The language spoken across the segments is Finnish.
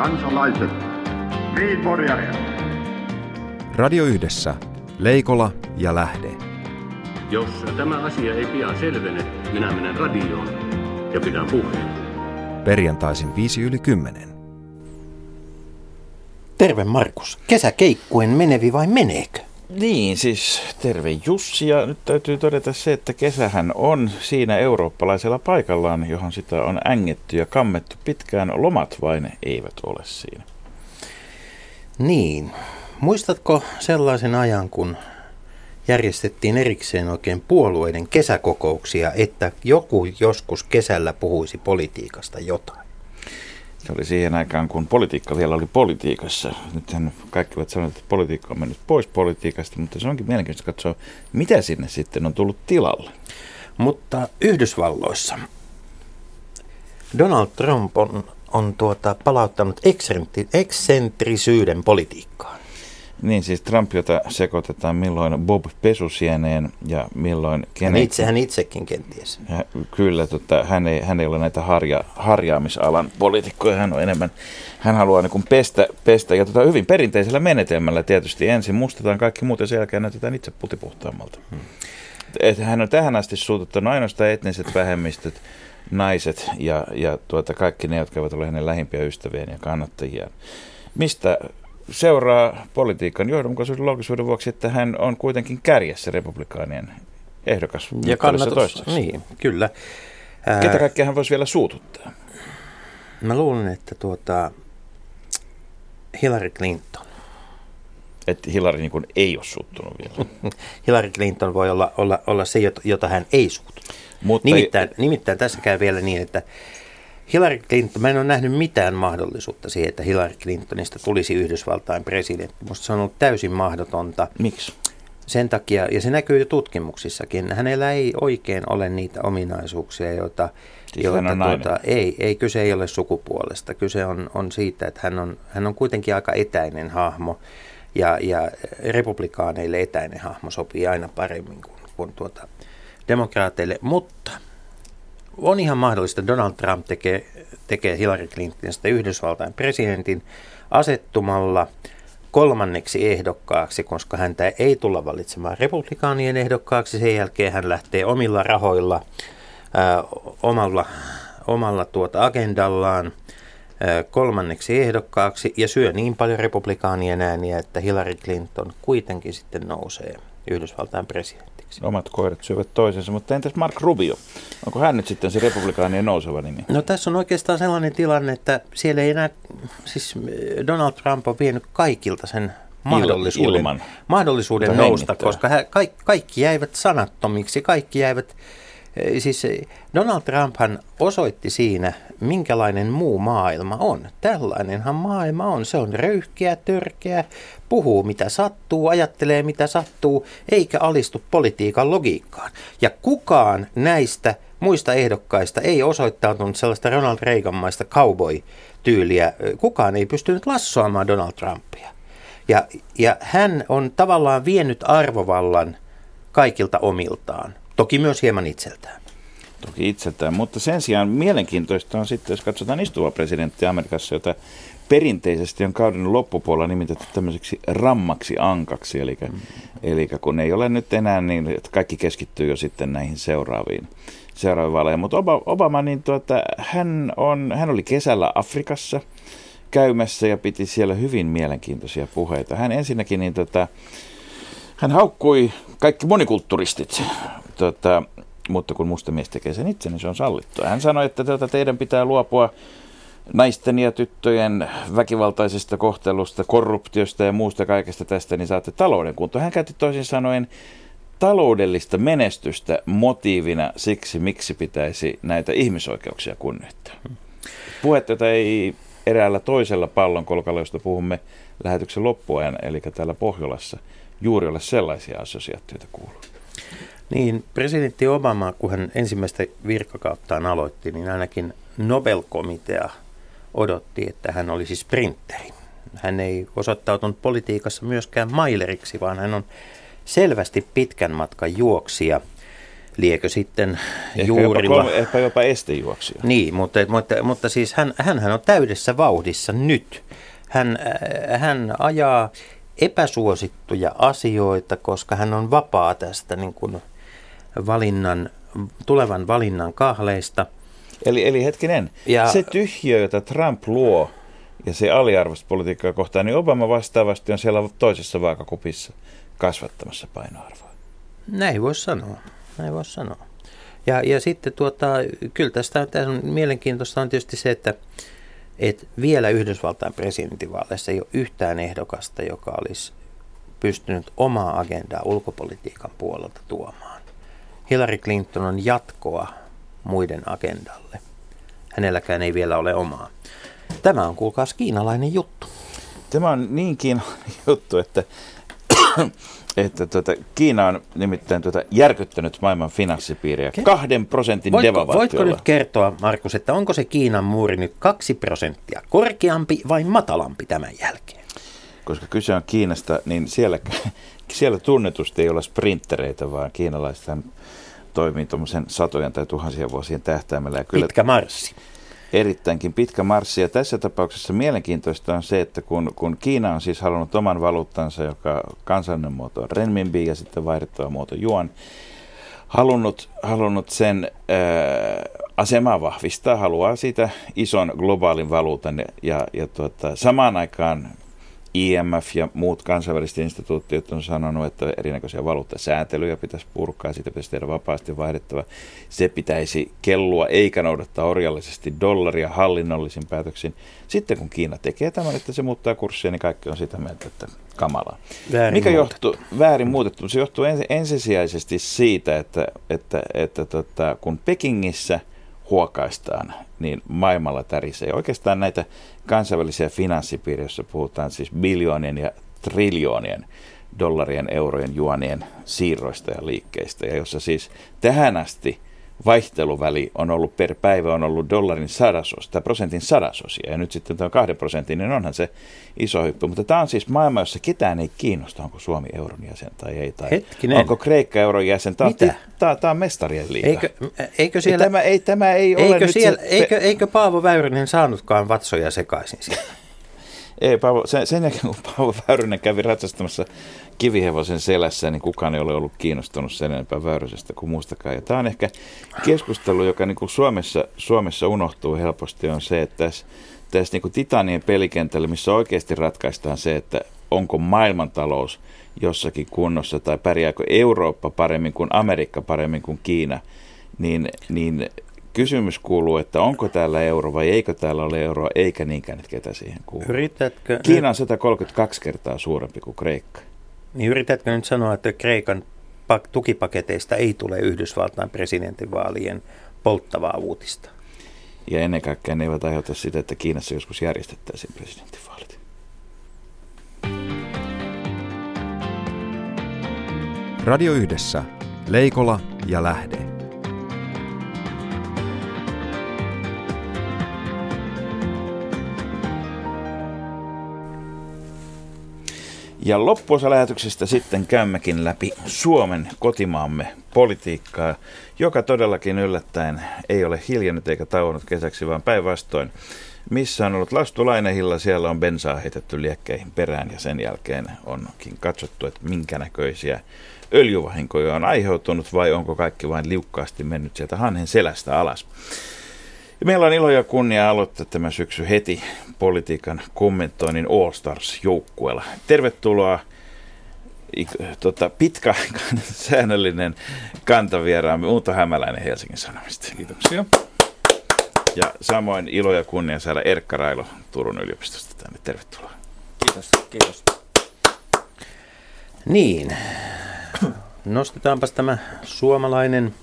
kansalaiset, Viinporjareja. Radio Yhdessä, Leikola ja Lähde. Jos tämä asia ei pian selvene, minä menen radioon ja pidän puheen. Perjantaisin 5 yli 10. Terve Markus. Kesäkeikkuen menevi vai meneekö? Niin, siis terve Jussi ja nyt täytyy todeta se, että kesähän on siinä eurooppalaisella paikallaan, johon sitä on ängetty ja kammettu pitkään. Lomat vain eivät ole siinä. Niin. Muistatko sellaisen ajan, kun järjestettiin erikseen oikein puolueiden kesäkokouksia, että joku joskus kesällä puhuisi politiikasta jotain? Se oli siihen aikaan, kun politiikka vielä oli politiikassa. Nythän kaikki ovat sanoneet, että politiikka on mennyt pois politiikasta, mutta se onkin mielenkiintoista katsoa, mitä sinne sitten on tullut tilalle. Mutta Yhdysvalloissa Donald Trump on, on tuota, palauttanut eksentrisyyden politiikkaan. Niin siis Trump, jota sekoitetaan milloin Bob Pesusieneen ja milloin Hän, itse, hän itsekin kenties. Ja, kyllä, tota, hän, ei, hän ei ole näitä harja, harjaamisalan poliitikkoja, hän on enemmän, hän haluaa niin pestä, pestä ja tota, hyvin perinteisellä menetelmällä tietysti. Ensin mustetaan kaikki muut ja sen jälkeen näytetään itse putipuhtaammalta. Hmm. Et hän on tähän asti suututtanut ainoastaan etniset vähemmistöt, naiset ja, ja tuota, kaikki ne, jotka ovat olleet hänen lähimpiä ystäviä ja kannattajia. Mistä seuraa politiikan johdonmukaisuuden loogisuuden vuoksi, että hän on kuitenkin kärjessä republikaanien ehdokas. Ja kannatus, niin, kyllä. Ketä kaikkea hän voisi vielä suututtaa? Mä luulen, että tuota, Hillary Clinton. Että Hillary niin kuin ei ole suuttunut vielä. Hillary Clinton voi olla, olla, olla se, jota hän ei suutu. Mutta nimittäin, nimittäin tässä käy vielä niin, että Hillary Clinton, mä en ole nähnyt mitään mahdollisuutta siihen, että Hillary Clintonista tulisi Yhdysvaltain presidentti. Musta se on ollut täysin mahdotonta. Miksi? Sen takia, ja se näkyy jo tutkimuksissakin, hänellä ei oikein ole niitä ominaisuuksia, joita, siis joita tuota, ei, ei, kyse ei ole sukupuolesta. Kyse on, on siitä, että hän on, hän on kuitenkin aika etäinen hahmo, ja, ja republikaaneille etäinen hahmo sopii aina paremmin kuin, kuin tuota, demokraateille, mutta – on ihan mahdollista, Donald Trump tekee, tekee Hillary Clintonista Yhdysvaltain presidentin asettumalla kolmanneksi ehdokkaaksi, koska häntä ei tulla valitsemaan republikaanien ehdokkaaksi. Sen jälkeen hän lähtee omilla rahoilla, ää, omalla, omalla tuota agendallaan ää, kolmanneksi ehdokkaaksi ja syö niin paljon republikaanien ääniä, että Hillary Clinton kuitenkin sitten nousee Yhdysvaltain presidentti. Omat koirat syövät toisensa, mutta entäs Mark Rubio? Onko hän nyt sitten se republikaanien nouseva nimi? No tässä on oikeastaan sellainen tilanne, että siellä ei enää, siis Donald Trump on vienyt kaikilta sen mahdollisuuden, Ilman. mahdollisuuden nousta, koska he, kaikki, kaikki jäivät sanattomiksi, kaikki jäivät Siis Donald Trumphan osoitti siinä, minkälainen muu maailma on. Tällainenhan maailma on. Se on röyhkeä, törkeä, puhuu mitä sattuu, ajattelee mitä sattuu, eikä alistu politiikan logiikkaan. Ja kukaan näistä muista ehdokkaista ei osoittautunut sellaista Ronald Reagan-maista cowboy-tyyliä. Kukaan ei pystynyt lassoamaan Donald Trumpia. Ja, ja hän on tavallaan vienyt arvovallan kaikilta omiltaan. Toki myös hieman itseltään. Toki itseltään, mutta sen sijaan mielenkiintoista on sitten, jos katsotaan istuva presidentti Amerikassa, jota perinteisesti on kauden loppupuolella nimitetty tämmöiseksi rammaksi ankaksi, eli, mm. eli kun ei ole nyt enää niin, että kaikki keskittyy jo sitten näihin seuraaviin, seuraaviin vaaleihin. Mutta Obama, niin tuota, hän, on, hän oli kesällä Afrikassa käymässä ja piti siellä hyvin mielenkiintoisia puheita. Hän ensinnäkin niin tuota, hän haukkui kaikki monikulturistit, tota, mutta kun musta mies tekee sen itse, niin se on sallittua. Hän sanoi, että tuota, teidän pitää luopua naisten ja tyttöjen väkivaltaisesta kohtelusta, korruptiosta ja muusta kaikesta tästä, niin saatte talouden kuntoon. Hän käytti toisin sanoen taloudellista menestystä motiivina siksi, miksi pitäisi näitä ihmisoikeuksia kunnioittaa. Puhetta, jota ei eräällä toisella pallonkolkalla, josta puhumme lähetyksen loppuajan, eli täällä Pohjolassa, juuri ole sellaisia assosiaatioita kuuluu. Niin, presidentti Obama, kun hän ensimmäistä virkakauttaan aloitti, niin ainakin Nobel-komitea odotti, että hän olisi sprinteri. Hän ei osoittautunut politiikassa myöskään maileriksi, vaan hän on selvästi pitkän matkan juoksija. liekö sitten ehkä juurilla. Jopa kolme, ehkä jopa estejuoksia. Niin, mutta, mutta, mutta siis hän, hän on täydessä vauhdissa nyt. Hän, äh, hän ajaa epäsuosittuja asioita, koska hän on vapaa tästä niin kuin valinnan, tulevan valinnan kahleista. Eli, eli hetkinen, ja, se tyhjö, jota Trump luo ja se aliarvoista politiikkaa kohtaan, niin Obama vastaavasti on siellä toisessa vaakakupissa kasvattamassa painoarvoa. Näin voisi sanoa. Näin voisi sanoa. Ja, ja sitten tuota, kyllä tästä, tästä on mielenkiintoista on tietysti se, että, että vielä Yhdysvaltain presidentinvaaleissa ei ole yhtään ehdokasta, joka olisi pystynyt omaa agendaa ulkopolitiikan puolelta tuomaan. Hillary Clinton on jatkoa muiden agendalle. Hänelläkään ei vielä ole omaa. Tämä on kuulkaas kiinalainen juttu. Tämä on niin kiinalainen juttu, että että tuota, Kiina on nimittäin tuota järkyttänyt maailman finanssipiiriä kahden prosentin voitko, voitko nyt kertoa, Markus, että onko se Kiinan muuri nyt kaksi prosenttia korkeampi vai matalampi tämän jälkeen? Koska kyse on Kiinasta, niin siellä, siellä tunnetusti ei ole sprinttereitä, vaan kiinalaiset toimii tuommoisen satojen tai tuhansien vuosien tähtäimellä. Ja kyllä, Pitkä marssi erittäinkin pitkä marssi. Ja tässä tapauksessa mielenkiintoista on se, että kun, kun Kiina on siis halunnut oman valuuttansa, joka kansallinen muoto on renminbi ja sitten vaihdettava muoto yuan, halunnut, halunnut sen ää, asemaa vahvistaa, haluaa siitä ison globaalin valuutan ja, ja tuota, samaan aikaan IMF ja muut kansainväliset instituutiot on sanonut, että erinäköisiä valuuttasäätelyjä pitäisi purkaa, siitä pitäisi tehdä vapaasti vaihdettava. Se pitäisi kellua eikä noudattaa orjallisesti dollaria hallinnollisin päätöksin. Sitten kun Kiina tekee tämän, että se muuttaa kurssia, niin kaikki on sitä mieltä, että kamalaa. Väärin Mikä muutettu. johtuu, väärin muutettu? Se johtuu ensisijaisesti siitä, että, että, että, että tota, kun Pekingissä – huokaistaan, niin maailmalla tärisee. Oikeastaan näitä kansainvälisiä finanssipiirejä, joissa puhutaan siis biljoonien ja triljoonien dollarien, eurojen, juonien siirroista ja liikkeistä, ja jossa siis tähän asti – vaihteluväli on ollut per päivä on ollut dollarin sadasosia tai prosentin sadasosia ja nyt sitten tämä kahden prosentin, niin onhan se iso hyppy. Mutta tämä on siis maailma, jossa ketään ei kiinnosta, onko Suomi euron jäsen tai ei. Tai Hetkinen. Onko Kreikka euron jäsen. Tämä, Mitä? Tämä, tämä on mestarien liiga. Eikö, eikö siellä... Ei, tämä, ei, tämä ei eikö ole siellä, nyt se, eikö, eikö Paavo Väyrynen saanutkaan vatsoja sekaisin siellä? Ei, Paavo, sen, sen jälkeen kun Paavo Väyrynen kävi ratsastamassa kivihevosen selässä, niin kukaan ei ole ollut kiinnostunut sen enempää Väyrysestä kuin muustakaan. Ja tämä on ehkä keskustelu, joka niin kuin Suomessa, Suomessa unohtuu helposti, on se, että tässä, tässä niin kuin Titanien pelikentällä, missä oikeasti ratkaistaan se, että onko maailmantalous jossakin kunnossa tai pärjääkö Eurooppa paremmin kuin Amerikka paremmin kuin Kiina, niin, niin kysymys kuuluu, että onko täällä euro vai eikö täällä ole euroa, eikä niinkään, että ketä siihen kuuluu. Yritätkö, Kiina on 132 kertaa suurempi kuin Kreikka. Niin yritätkö nyt sanoa, että Kreikan tukipaketeista ei tule Yhdysvaltain presidentinvaalien polttavaa uutista? Ja ennen kaikkea ne eivät aiheuta sitä, että Kiinassa joskus järjestettäisiin presidentinvaalit. Radio Yhdessä. Leikola ja Lähde. Ja loppuosa lähetyksestä sitten käymmekin läpi Suomen kotimaamme politiikkaa, joka todellakin yllättäen ei ole hiljennut eikä tauonnut kesäksi, vaan päinvastoin. Missä on ollut lastulainehilla, siellä on bensaa heitetty liekkeihin perään ja sen jälkeen onkin katsottu, että minkä näköisiä öljyvahinkoja on aiheutunut vai onko kaikki vain liukkaasti mennyt sieltä hanhen selästä alas. Ja meillä on ilo ja kunnia aloittaa tämä syksy heti politiikan kommentoinnin All Stars-joukkueella. Tervetuloa tota, pitkäaikainen säännöllinen kantavieraamme Uuto Hämäläinen Helsingin Sanomista. Kiitoksia. Ja samoin ilo ja kunnia saada Erkka Railo Turun yliopistosta tänne. Tervetuloa. Kiitos, kiitos. Niin, nostetaanpas tämä suomalainen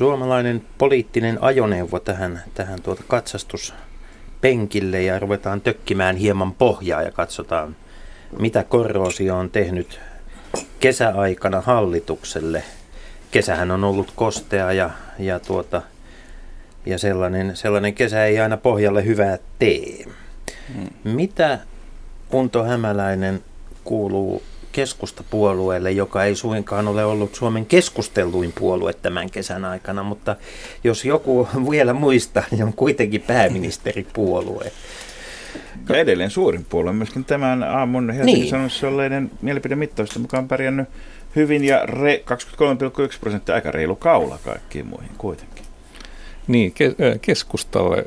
suomalainen poliittinen ajoneuvo tähän, tähän tuota katsastuspenkille ja ruvetaan tökkimään hieman pohjaa ja katsotaan, mitä korroosio on tehnyt kesäaikana hallitukselle. Kesähän on ollut kostea ja, ja, tuota, ja sellainen, sellainen kesä ei aina pohjalle hyvää tee. Hmm. Mitä Unto Hämäläinen kuuluu keskustapuolueelle, joka ei suinkaan ole ollut Suomen keskustelluin puolue tämän kesän aikana, mutta jos joku vielä muistaa, niin on kuitenkin pääministeripuolue. Ja edelleen suurin puolue myöskin tämän aamun Helsingin niin. Sanomissa olleiden mielipidemittausta mukaan pärjännyt hyvin ja re, 23,1 prosenttia aika reilu kaula kaikkiin muihin kuitenkin. Niin, keskustalle,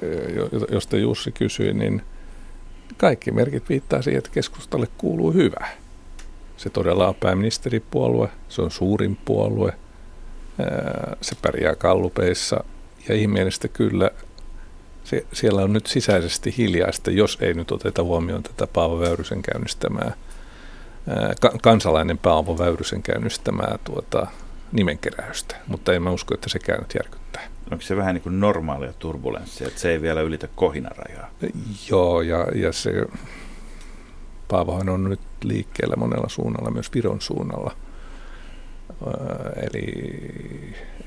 josta Jussi kysyi, niin kaikki merkit viittaa siihen, että keskustalle kuuluu hyvä. Se todella on pääministeripuolue, se on suurin puolue, se pärjää kallupeissa ja ihmeellistä kyllä se, siellä on nyt sisäisesti hiljaista, jos ei nyt oteta huomioon tätä Paavo Väyrysen käynnistämää, ka, kansalainen Paavo Väyrysen käynnistämää tuota, nimenkeräystä, mutta en mä usko, että se nyt järkyttää. Onko se vähän niin kuin normaalia turbulenssia, että se ei vielä ylitä kohinarajaa? Joo, ja, ja se Paavohan on nyt liikkeellä monella suunnalla, myös Viron suunnalla. Eli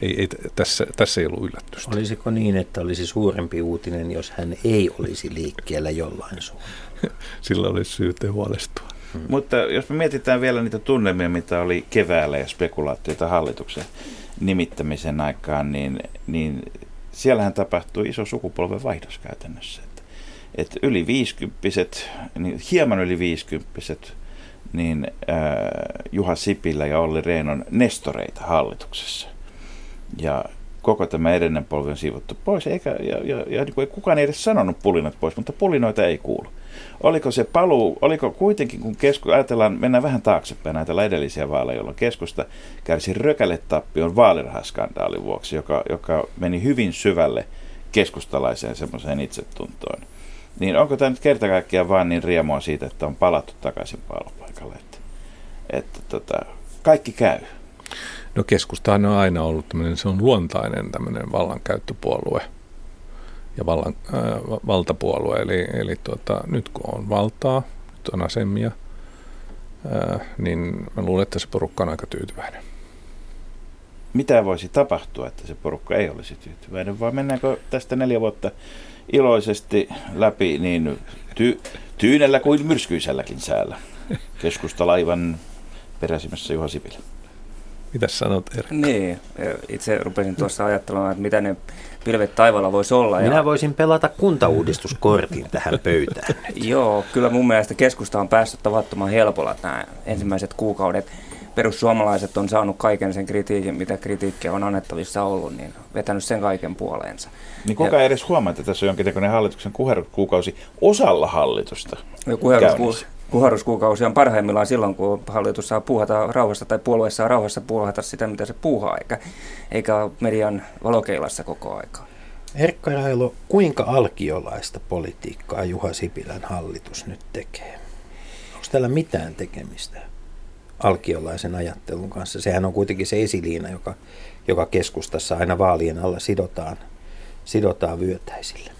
ei, ei, tässä, tässä ei ollut yllätystä. Olisiko niin, että olisi suurempi uutinen, jos hän ei olisi liikkeellä jollain suunnalla? Sillä olisi syytä huolestua. Hmm. Mutta jos me mietitään vielä niitä tunnelmia, mitä oli keväällä ja spekulaatioita hallituksen nimittämisen aikaan, niin, niin siellähän tapahtui iso sukupolven vaihdos käytännössä. Että, yli viisikymppiset, niin hieman yli viisikymppiset, niin äh, Juha Sipilä ja Olli Rehn on nestoreita hallituksessa. Ja koko tämä edellinen polvi on siivottu pois, eikä, ja, ja, ja niin kuin kukaan ei edes sanonut pulinat pois, mutta pulinoita ei kuulu. Oliko se paluu, oliko kuitenkin, kun kesku, ajatellaan, mennään vähän taaksepäin näitä edellisiä vaaleja, jolloin keskusta kärsi rökäletappion vaalirahaskandaalin vuoksi, joka, joka meni hyvin syvälle keskustalaiseen semmoiseen itsetuntoon. Niin onko tämä nyt kerta kaikkiaan vaan niin riemua siitä, että on palattu takaisin palopaikalle, että, että tota, kaikki käy? No keskustahan on aina ollut tämmöinen, se on luontainen tämmöinen vallankäyttöpuolue ja vallan, äh, valtapuolue. Eli, eli tuota, nyt kun on valtaa, nyt on asemia, äh, niin mä luulen, että se porukka on aika tyytyväinen. Mitä voisi tapahtua, että se porukka ei olisi tyytyväinen, vai mennäänkö tästä neljä vuotta iloisesti läpi niin ty- tyynellä kuin myrskyiselläkin säällä? Keskusta laivan peräsimessä Juha Sipilä. Mitä sanot Erik? Niin, itse rupesin tuossa ajattelemaan, että mitä ne pilvet taivaalla voisi olla. Minä ja... voisin pelata kuntauudistuskortin tähän pöytään. Joo, kyllä mun mielestä keskusta on päässyt tavattoman helpolla nämä ensimmäiset kuukaudet. Perussuomalaiset on saanut kaiken sen kritiikin, mitä kritiikkiä on annettavissa ollut, niin vetänyt sen kaiken puoleensa. Niin kuka ja... edes huomaa, että tässä on jonkinlainen hallituksen kuheruskuukausi osalla hallitusta no, kuheruskuukausi on parhaimmillaan silloin, kun hallitus saa puuhata rauhassa tai puolue saa rauhassa puuhata sitä, mitä se puuhaa, eikä, eikä median valokeilassa koko aikaa. Herkka Railo, kuinka alkiolaista politiikkaa Juha Sipilän hallitus nyt tekee? Onko täällä mitään tekemistä alkiolaisen ajattelun kanssa? Sehän on kuitenkin se esiliina, joka, joka keskustassa aina vaalien alla sidotaan, sidotaan vyötäisille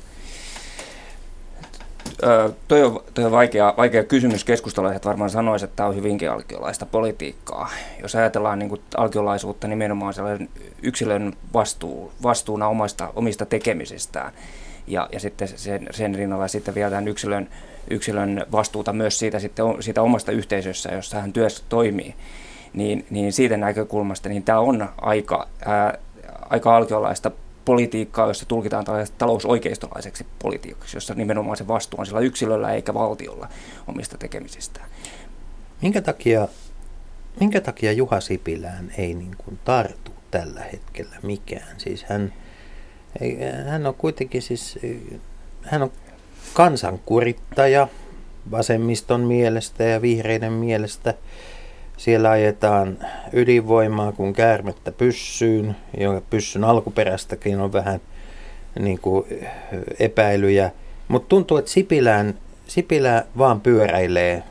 toi on, toi on vaikea, vaikea kysymys. Keskustalaiset varmaan sanoisivat, että tämä on hyvinkin alkiolaista politiikkaa. Jos ajatellaan niin kuin alkiolaisuutta nimenomaan sellainen yksilön vastuu, vastuuna omasta, omista tekemisistään ja, ja sitten sen, sen rinnalla sitten vielä tämän yksilön, yksilön vastuuta myös siitä, sitten, siitä omasta yhteisössä, jossa hän työssä toimii, niin, niin siitä näkökulmasta niin tämä on aika, ää, aika alkiolaista politiikkaa, jossa tulkitaan talousoikeistolaiseksi politiikaksi, jossa nimenomaan se vastuu on sillä yksilöllä eikä valtiolla omista tekemisistään. Minkä takia, minkä takia Juha Sipilään ei niin kuin tartu tällä hetkellä mikään? Siis hän, hän on kuitenkin siis, hän on kansankurittaja vasemmiston mielestä ja vihreiden mielestä – siellä ajetaan ydinvoimaa kuin käärmettä pyssyyn, jonka pyssyn alkuperästäkin on vähän niin kuin epäilyjä. Mutta tuntuu, että Sipilään, Sipilä vaan pyöräilee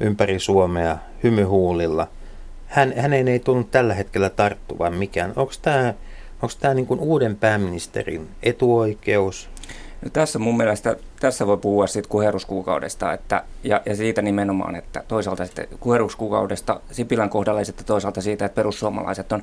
ympäri Suomea hymyhuulilla. Hän, hänen ei tunnu tällä hetkellä tarttuvan mikään. Onko tämä onko tämä niin kuin uuden pääministerin etuoikeus? No tässä mun mielestä, tässä voi puhua siitä kuheruskuukaudesta että, ja, ja siitä nimenomaan, että toisaalta sitten kuheruskuukaudesta Sipilän kohdalla ja sitten toisaalta siitä, että perussuomalaiset on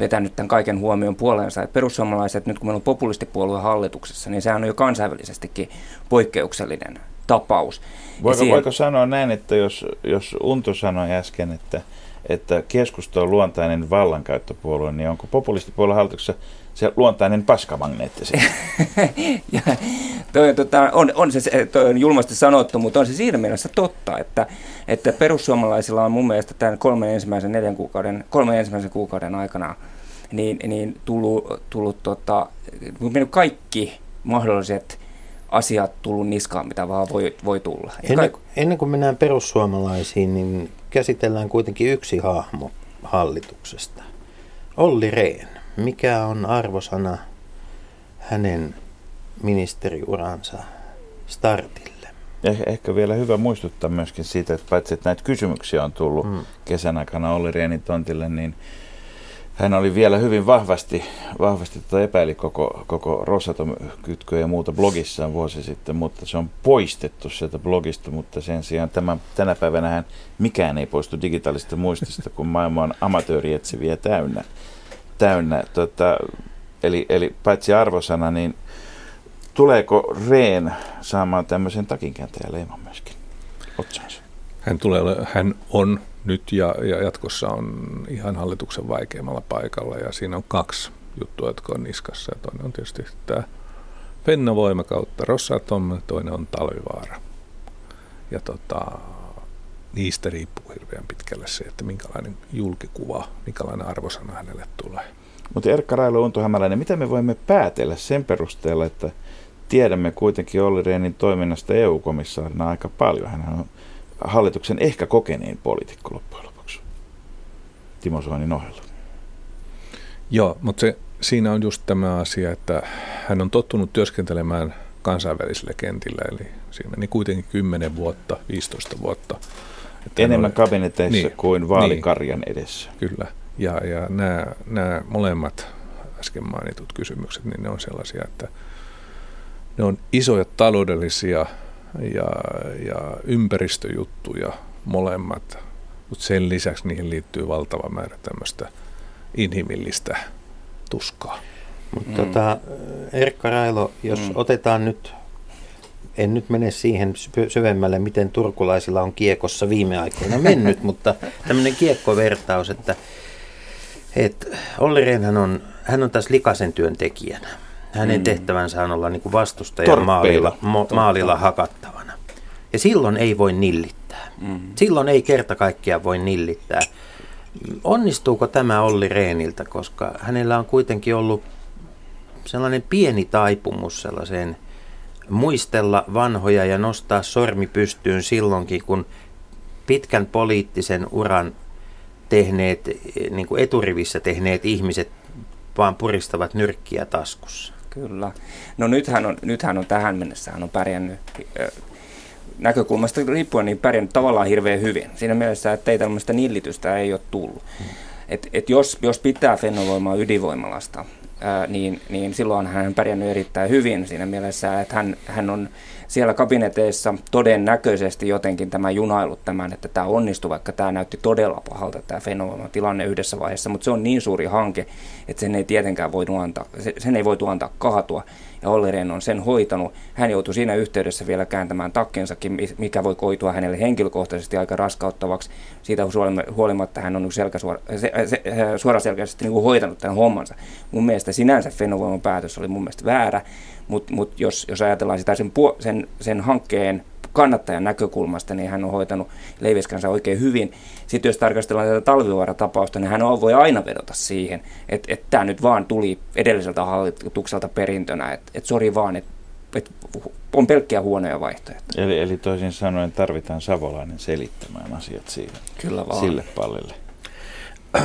vetänyt tämän kaiken huomioon puoleensa. Että perussuomalaiset, nyt kun meillä on populistipuolue hallituksessa, niin sehän on jo kansainvälisestikin poikkeuksellinen tapaus. Voiko, siihen... voiko sanoa näin, että jos, jos Unto sanoi äsken, että, että keskusta on luontainen vallankäyttöpuolue, niin onko populistipuolueen hallituksessa se luontainen paskamagneetti ja, toi, tota, on, on se toi on julmasti sanottu, mutta on se siinä mielessä totta, että, että perussuomalaisilla on mun mielestä tämän kolmen ensimmäisen, neljän kuukauden, kolmen ensimmäisen kuukauden aikana niin, niin tullut, tullut tota, kaikki mahdolliset asiat tullut niskaan, mitä vaan voi, voi tulla. Ennen, ennen kuin mennään perussuomalaisiin, niin käsitellään kuitenkin yksi hahmo hallituksesta. Olli Rehn. Mikä on arvosana hänen ministeriuransa startille? Eh, ehkä vielä hyvä muistuttaa myöskin siitä, että paitsi että näitä kysymyksiä on tullut mm. kesän aikana Olli Rehnin tontille, niin hän oli vielä hyvin vahvasti, vahvasti tota epäili koko, koko Rosatom-kytköä ja muuta blogissaan vuosi sitten, mutta se on poistettu sieltä blogista, mutta sen sijaan tämän, tänä päivänä hän mikään ei poistu digitaalisesta muistista, kun maailma on amatöörietsiviä täynnä. Täynnä. Tota, eli, eli paitsi arvosana, niin tuleeko Reen saamaan tämmöisen takinkääntäjän leiman myöskin otsaansa? Hän, tulee, hän on nyt ja, ja jatkossa on ihan hallituksen vaikeimmalla paikalla ja siinä on kaksi juttua, jotka on niskassa ja toinen on tietysti tämä Fennovoima kautta Rosatom, toinen on Talvivaara. Ja tota, niistä riippuu hirveän pitkälle se, että minkälainen julkikuva, minkälainen arvosana hänelle tulee. Mutta Erkka Railo Unto Hämäläinen, mitä me voimme päätellä sen perusteella, että tiedämme kuitenkin Olli Rehnin toiminnasta EU-komissaarina aika paljon. Hän on hallituksen ehkä kokenein poliitikko loppujen lopuksi Timo Soinin ohella. Joo, mutta se, siinä on just tämä asia, että hän on tottunut työskentelemään kansainvälisillä kentillä, eli siinä meni kuitenkin 10 vuotta, 15 vuotta. Että Enemmän oli, kabineteissa niin, kuin vaalikarjan niin, edessä. Kyllä, ja, ja nämä, nämä molemmat äsken mainitut kysymykset, niin ne on sellaisia, että ne on isoja taloudellisia ja, ja ympäristöjuttuja molemmat, mutta sen lisäksi niihin liittyy valtava määrä tämmöistä inhimillistä tuskaa. Mutta mm. tota, Erkka Railo, jos mm. otetaan nyt, en nyt mene siihen syvemmälle, miten turkulaisilla on kiekossa viime aikoina mennyt, mutta tämmöinen kiekkovertaus, että, että Olli Rehnhän on, hän on tässä likaisen työn tekijänä. Hänen mm. tehtävänsä on olla niin kuin vastustajan maalilla, mo, maalilla hakattavana. Ja silloin ei voi nillittää. Mm. Silloin ei kerta kaikkiaan voi nillittää. Onnistuuko tämä Olli Reeniltä, koska hänellä on kuitenkin ollut sellainen pieni taipumus sellaiseen muistella vanhoja ja nostaa sormi pystyyn silloinkin, kun pitkän poliittisen uran tehneet, niin kuin eturivissä tehneet ihmiset vaan puristavat nyrkkiä taskussa. Kyllä. No nythän on, nythän on tähän mennessä hän on pärjännyt näkökulmasta riippuen niin pärjännyt tavallaan hirveän hyvin. Siinä mielessä, että ei tällaista nillitystä ei ole tullut. Hmm. Et, et jos, jos pitää fenovoimaa ydinvoimalasta, niin, niin silloin hän on pärjännyt erittäin hyvin siinä mielessä, että hän, hän on siellä kabineteissa todennäköisesti jotenkin tämä junailut tämän, että tämä onnistuu, vaikka tämä näytti todella pahalta tämä fenovoiman tilanne yhdessä vaiheessa, mutta se on niin suuri hanke, että sen ei tietenkään voi antaa, sen ei voitu antaa kaatua ja Olli Rehn on sen hoitanut. Hän joutui siinä yhteydessä vielä kääntämään takkensakin, mikä voi koitua hänelle henkilökohtaisesti aika raskauttavaksi. Siitä huolimatta hän on selkäsuora, se, se, suoraselkäisesti niin kuin hoitanut tämän hommansa. Mun mielestä sinänsä Fennovoiman päätös oli mun mielestä väärä, mutta mut jos, jos ajatellaan sitä sen, sen, sen hankkeen kannattajan näkökulmasta, niin hän on hoitanut leiviskänsä oikein hyvin. Sitten jos tarkastellaan tätä talvivaaratapausta, niin hän on, voi aina vedota siihen, että, että tämä nyt vaan tuli edelliseltä hallitukselta perintönä, että, että sori vaan, että, että on pelkkiä huonoja vaihtoehtoja. Eli, eli toisin sanoen tarvitaan savolainen selittämään asiat siihen, Kyllä vaan. sille pallille.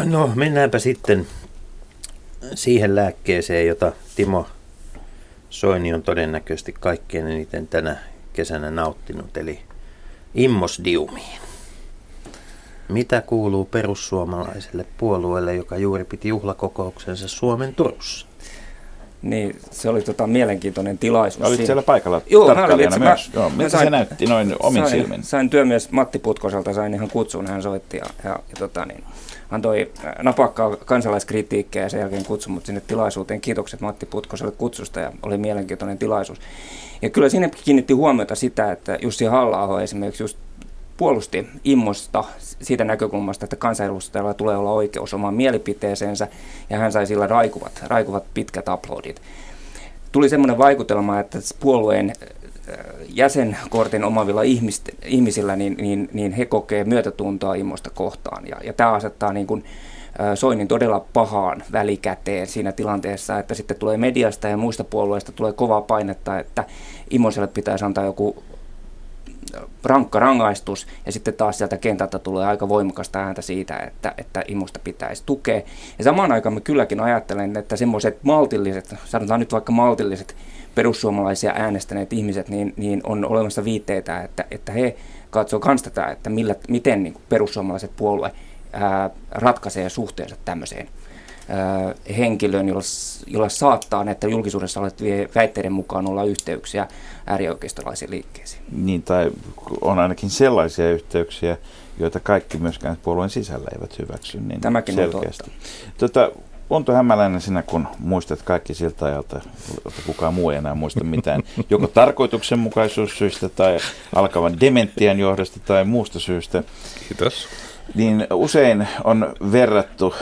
No mennäänpä sitten siihen lääkkeeseen, jota Timo Soini on todennäköisesti kaikkein eniten tänä kesänä nauttinut, eli immosdiumiin. Mitä kuuluu perussuomalaiselle puolueelle, joka juuri piti juhlakokouksensa Suomen Turussa? Niin, se oli tota, mielenkiintoinen tilaisuus. Olit siellä paikalla Joo, tarkkailijana itse, myös. Mä, Joo, miltä sain, se näytti noin omin sain, silmin? Sain työmies Matti Putkoselta, sain ihan kutsun, hän soitti ja, ja, ja tota, niin, antoi äh, napakkaa kansalaiskritiikkiä ja sen jälkeen kutsui mut sinne tilaisuuteen. Kiitokset Matti Putkoselle kutsusta ja oli mielenkiintoinen tilaisuus. Ja kyllä sinne kiinnitti huomiota sitä, että Jussi halla esimerkiksi just puolusti immosta siitä näkökulmasta, että kansanedustajalla tulee olla oikeus omaan mielipiteeseensä, ja hän sai sillä raikuvat, raikuvat pitkät uploadit. Tuli semmoinen vaikutelma, että puolueen jäsenkortin omavilla ihmisillä, niin, niin, niin he kokee myötätuntoa immosta kohtaan. Ja, ja tämä asettaa niin kuin, Soinin todella pahaan välikäteen siinä tilanteessa, että sitten tulee mediasta ja muista puolueista tulee kovaa painetta, että Immoselle pitäisi antaa joku rankka rangaistus ja sitten taas sieltä kentältä tulee aika voimakasta ääntä siitä, että, että imusta pitäisi tukea. Ja samaan aikaan mä kylläkin ajattelen, että semmoiset maltilliset, sanotaan nyt vaikka maltilliset perussuomalaisia äänestäneet ihmiset, niin, niin on olemassa viitteitä, että, että he katsoo myös tätä, että millä, miten niin perussuomalaiset puolue ää, ratkaisee suhteensa tämmöiseen henkilöön, jolla, jolla saattaa näitä julkisuudessa olevien väitteiden mukaan olla yhteyksiä äärioikeistolaisiin liikkeisiin. Niin, tai on ainakin sellaisia yhteyksiä, joita kaikki myöskään puolueen sisällä eivät hyväksy. Niin Tämäkin selkeästi. on totta. Tota, Onto hämäläinen sinä, kun muistat kaikki siltä ajalta, että kukaan muu ei enää muista mitään, joko tarkoituksenmukaisuussyistä tai alkavan dementian johdosta tai muusta syystä. Kiitos. Niin usein on verrattu,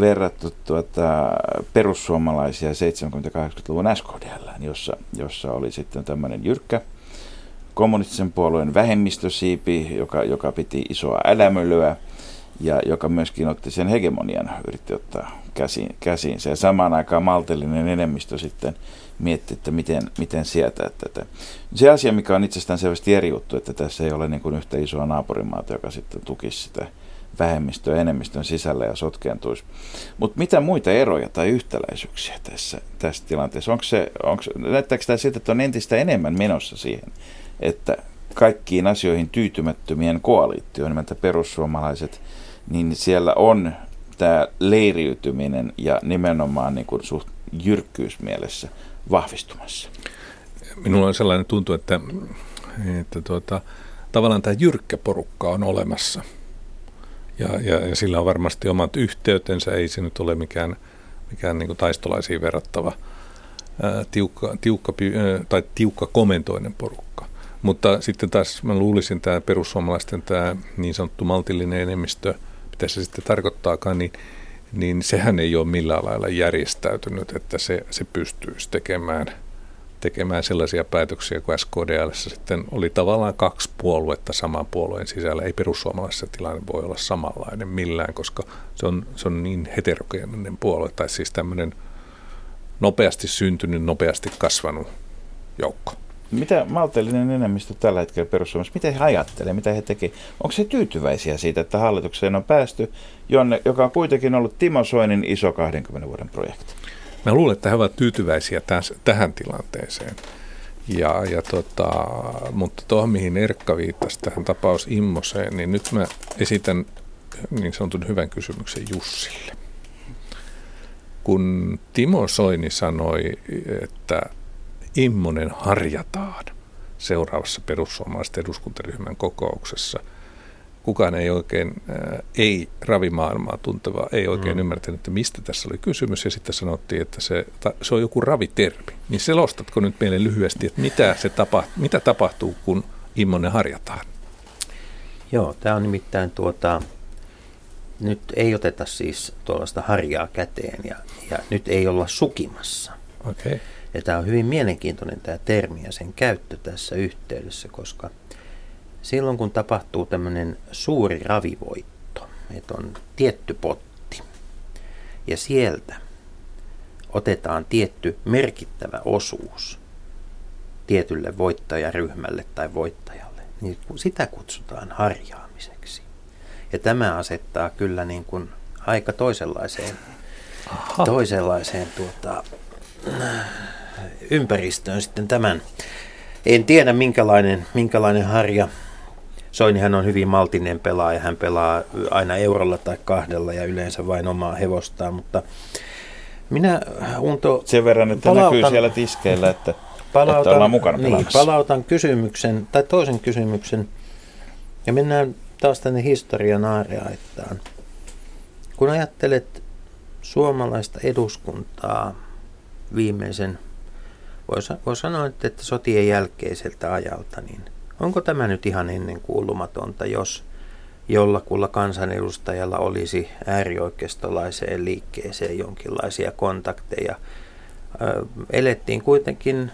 verrattu tuota, perussuomalaisia 70-80-luvun SKDL, jossa, jossa oli sitten tämmöinen jyrkkä kommunistisen puolueen vähemmistösiipi, joka, joka piti isoa älämölyä ja joka myöskin otti sen hegemonian, yritti ottaa käsiin, käsiinsä. Ja samaan aikaan maltillinen enemmistö sitten mietti, että miten, miten sietää tätä. Se asia, mikä on itsestään selvästi eri juttu, että tässä ei ole niin kuin yhtä isoa naapurimaata, joka sitten tukisi sitä vähemmistön ja enemmistön sisällä ja sotkeentuisi. Mutta mitä muita eroja tai yhtäläisyyksiä tässä, tässä tilanteessa? Onko se, onko, näyttääkö tämä siltä, että on entistä enemmän menossa siihen, että kaikkiin asioihin tyytymättömien koalitio, nimeltä perussuomalaiset, niin siellä on tämä leiriytyminen ja nimenomaan niin kuin suht jyrkkyysmielessä vahvistumassa. Minulla on sellainen tuntu, että, että tuota, tavallaan tämä jyrkkä porukka on olemassa – ja, ja, ja sillä on varmasti omat yhteytensä, ei se nyt ole mikään, mikään niin taistolaisiin verrattava ää, tiukka, tiukka, ää, tai tiukka komentoinen porukka. Mutta sitten taas mä luulisin tämä perussuomalaisten tämä niin sanottu maltillinen enemmistö, mitä se sitten tarkoittaakaan, niin, niin sehän ei ole millään lailla järjestäytynyt, että se, se pystyisi tekemään – tekemään sellaisia päätöksiä, kun SKDL sitten oli tavallaan kaksi puoluetta saman puolueen sisällä. Ei perussuomalaisessa tilanne voi olla samanlainen millään, koska se on, se on niin heterogeeninen puolue, tai siis tämmöinen nopeasti syntynyt, nopeasti kasvanut joukko. Mitä maltillinen enemmistö tällä hetkellä perussuomalaisessa, mitä he ajattelee, mitä he tekevät? Onko he tyytyväisiä siitä, että hallitukseen on päästy, jonne, joka on kuitenkin ollut Timo Soinin iso 20 vuoden projekti? Mä luulen, että he ovat tyytyväisiä täs, tähän tilanteeseen. Ja, ja tota, mutta tuohon, mihin Erkka viittasi, tähän tapaus Immoseen, niin nyt mä esitän niin sanotun hyvän kysymyksen Jussille. Kun Timo Soini sanoi, että Immonen harjataan seuraavassa perussuomalaisten eduskuntaryhmän kokouksessa – kukaan ei oikein, ää, äh, ei ravimaailmaa tunteva, ei oikein mm. ymmärtänyt, että mistä tässä oli kysymys. Ja sitten sanottiin, että se, se on joku ravitermi. Niin selostatko nyt meille lyhyesti, että mitä, se tapa, mitä tapahtuu, kun immonen harjataan? Joo, tämä on nimittäin tuota, nyt ei oteta siis tuollaista harjaa käteen ja, ja nyt ei olla sukimassa. Okay. Ja tämä on hyvin mielenkiintoinen tämä termi ja sen käyttö tässä yhteydessä, koska – silloin kun tapahtuu tämmöinen suuri ravivoitto, että on tietty potti ja sieltä otetaan tietty merkittävä osuus tietylle voittajaryhmälle tai voittajalle, niin sitä kutsutaan harjaamiseksi. Ja tämä asettaa kyllä niin kuin aika toisenlaiseen, toisenlaiseen tuota, ympäristöön sitten tämän. En tiedä minkälainen, minkälainen harja Soinihan on hyvin maltinen pelaaja, hän pelaa aina eurolla tai kahdella ja yleensä vain omaa hevostaan, mutta Minä, Unto, Sen verran, että palautan, näkyy siellä tiskeillä, että, palautan, että ollaan mukana niin, palautan kysymyksen, tai toisen kysymyksen, ja mennään taas tänne historian aareaittaan. Kun ajattelet suomalaista eduskuntaa viimeisen, voi sanoa, että sotien jälkeiseltä ajalta, niin onko tämä nyt ihan ennen kuulumatonta, jos jollakulla kansanedustajalla olisi äärioikeistolaiseen liikkeeseen jonkinlaisia kontakteja. Elettiin kuitenkin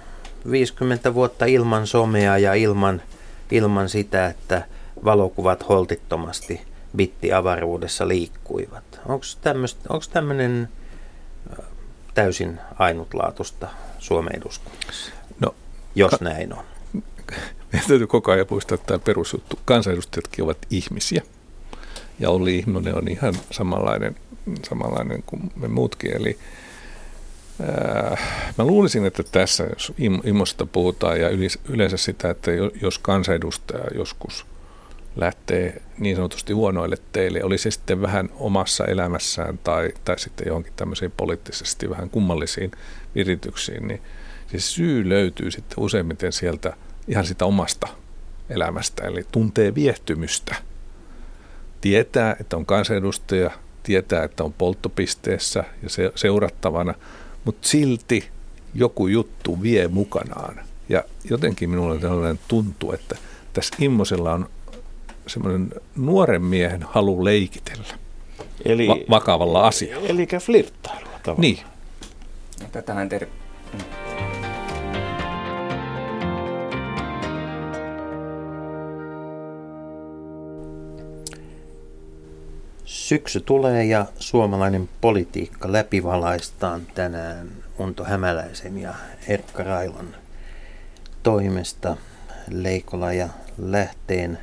50 vuotta ilman somea ja ilman, ilman sitä, että valokuvat holtittomasti bitti-avaruudessa liikkuivat. Onko tämmöinen täysin ainutlaatusta Suomen eduskunnassa? No, jos ka- näin on. Meidän täytyy koko ajan muistaa tämä perusjuttu. Kansanedustajatkin ovat ihmisiä. Ja Olli Ihmonen on ihan samanlainen, samanlainen kuin me muutkin. Eli ää, mä luulisin, että tässä, jos Imosta puhutaan ja yleensä sitä, että jos kansanedustaja joskus lähtee niin sanotusti huonoille teille, oli se sitten vähän omassa elämässään tai, tai sitten johonkin tämmöisiin poliittisesti vähän kummallisiin virityksiin, niin se syy löytyy sitten useimmiten sieltä – ihan sitä omasta elämästä, eli tuntee viehtymystä. Tietää, että on kansanedustaja, tietää, että on polttopisteessä ja se, seurattavana, mutta silti joku juttu vie mukanaan. Ja jotenkin minulle sellainen tuntuu, että tässä Immosella on semmoinen nuoren miehen halu leikitellä eli, va- vakavalla asialla. Eli flirttailua tavallaan. Niin. Tätähän ter- Syksy tulee ja suomalainen politiikka läpivalaistaan tänään Unto Hämäläisen ja Erkka Railon toimesta. Leikola ja Lähteen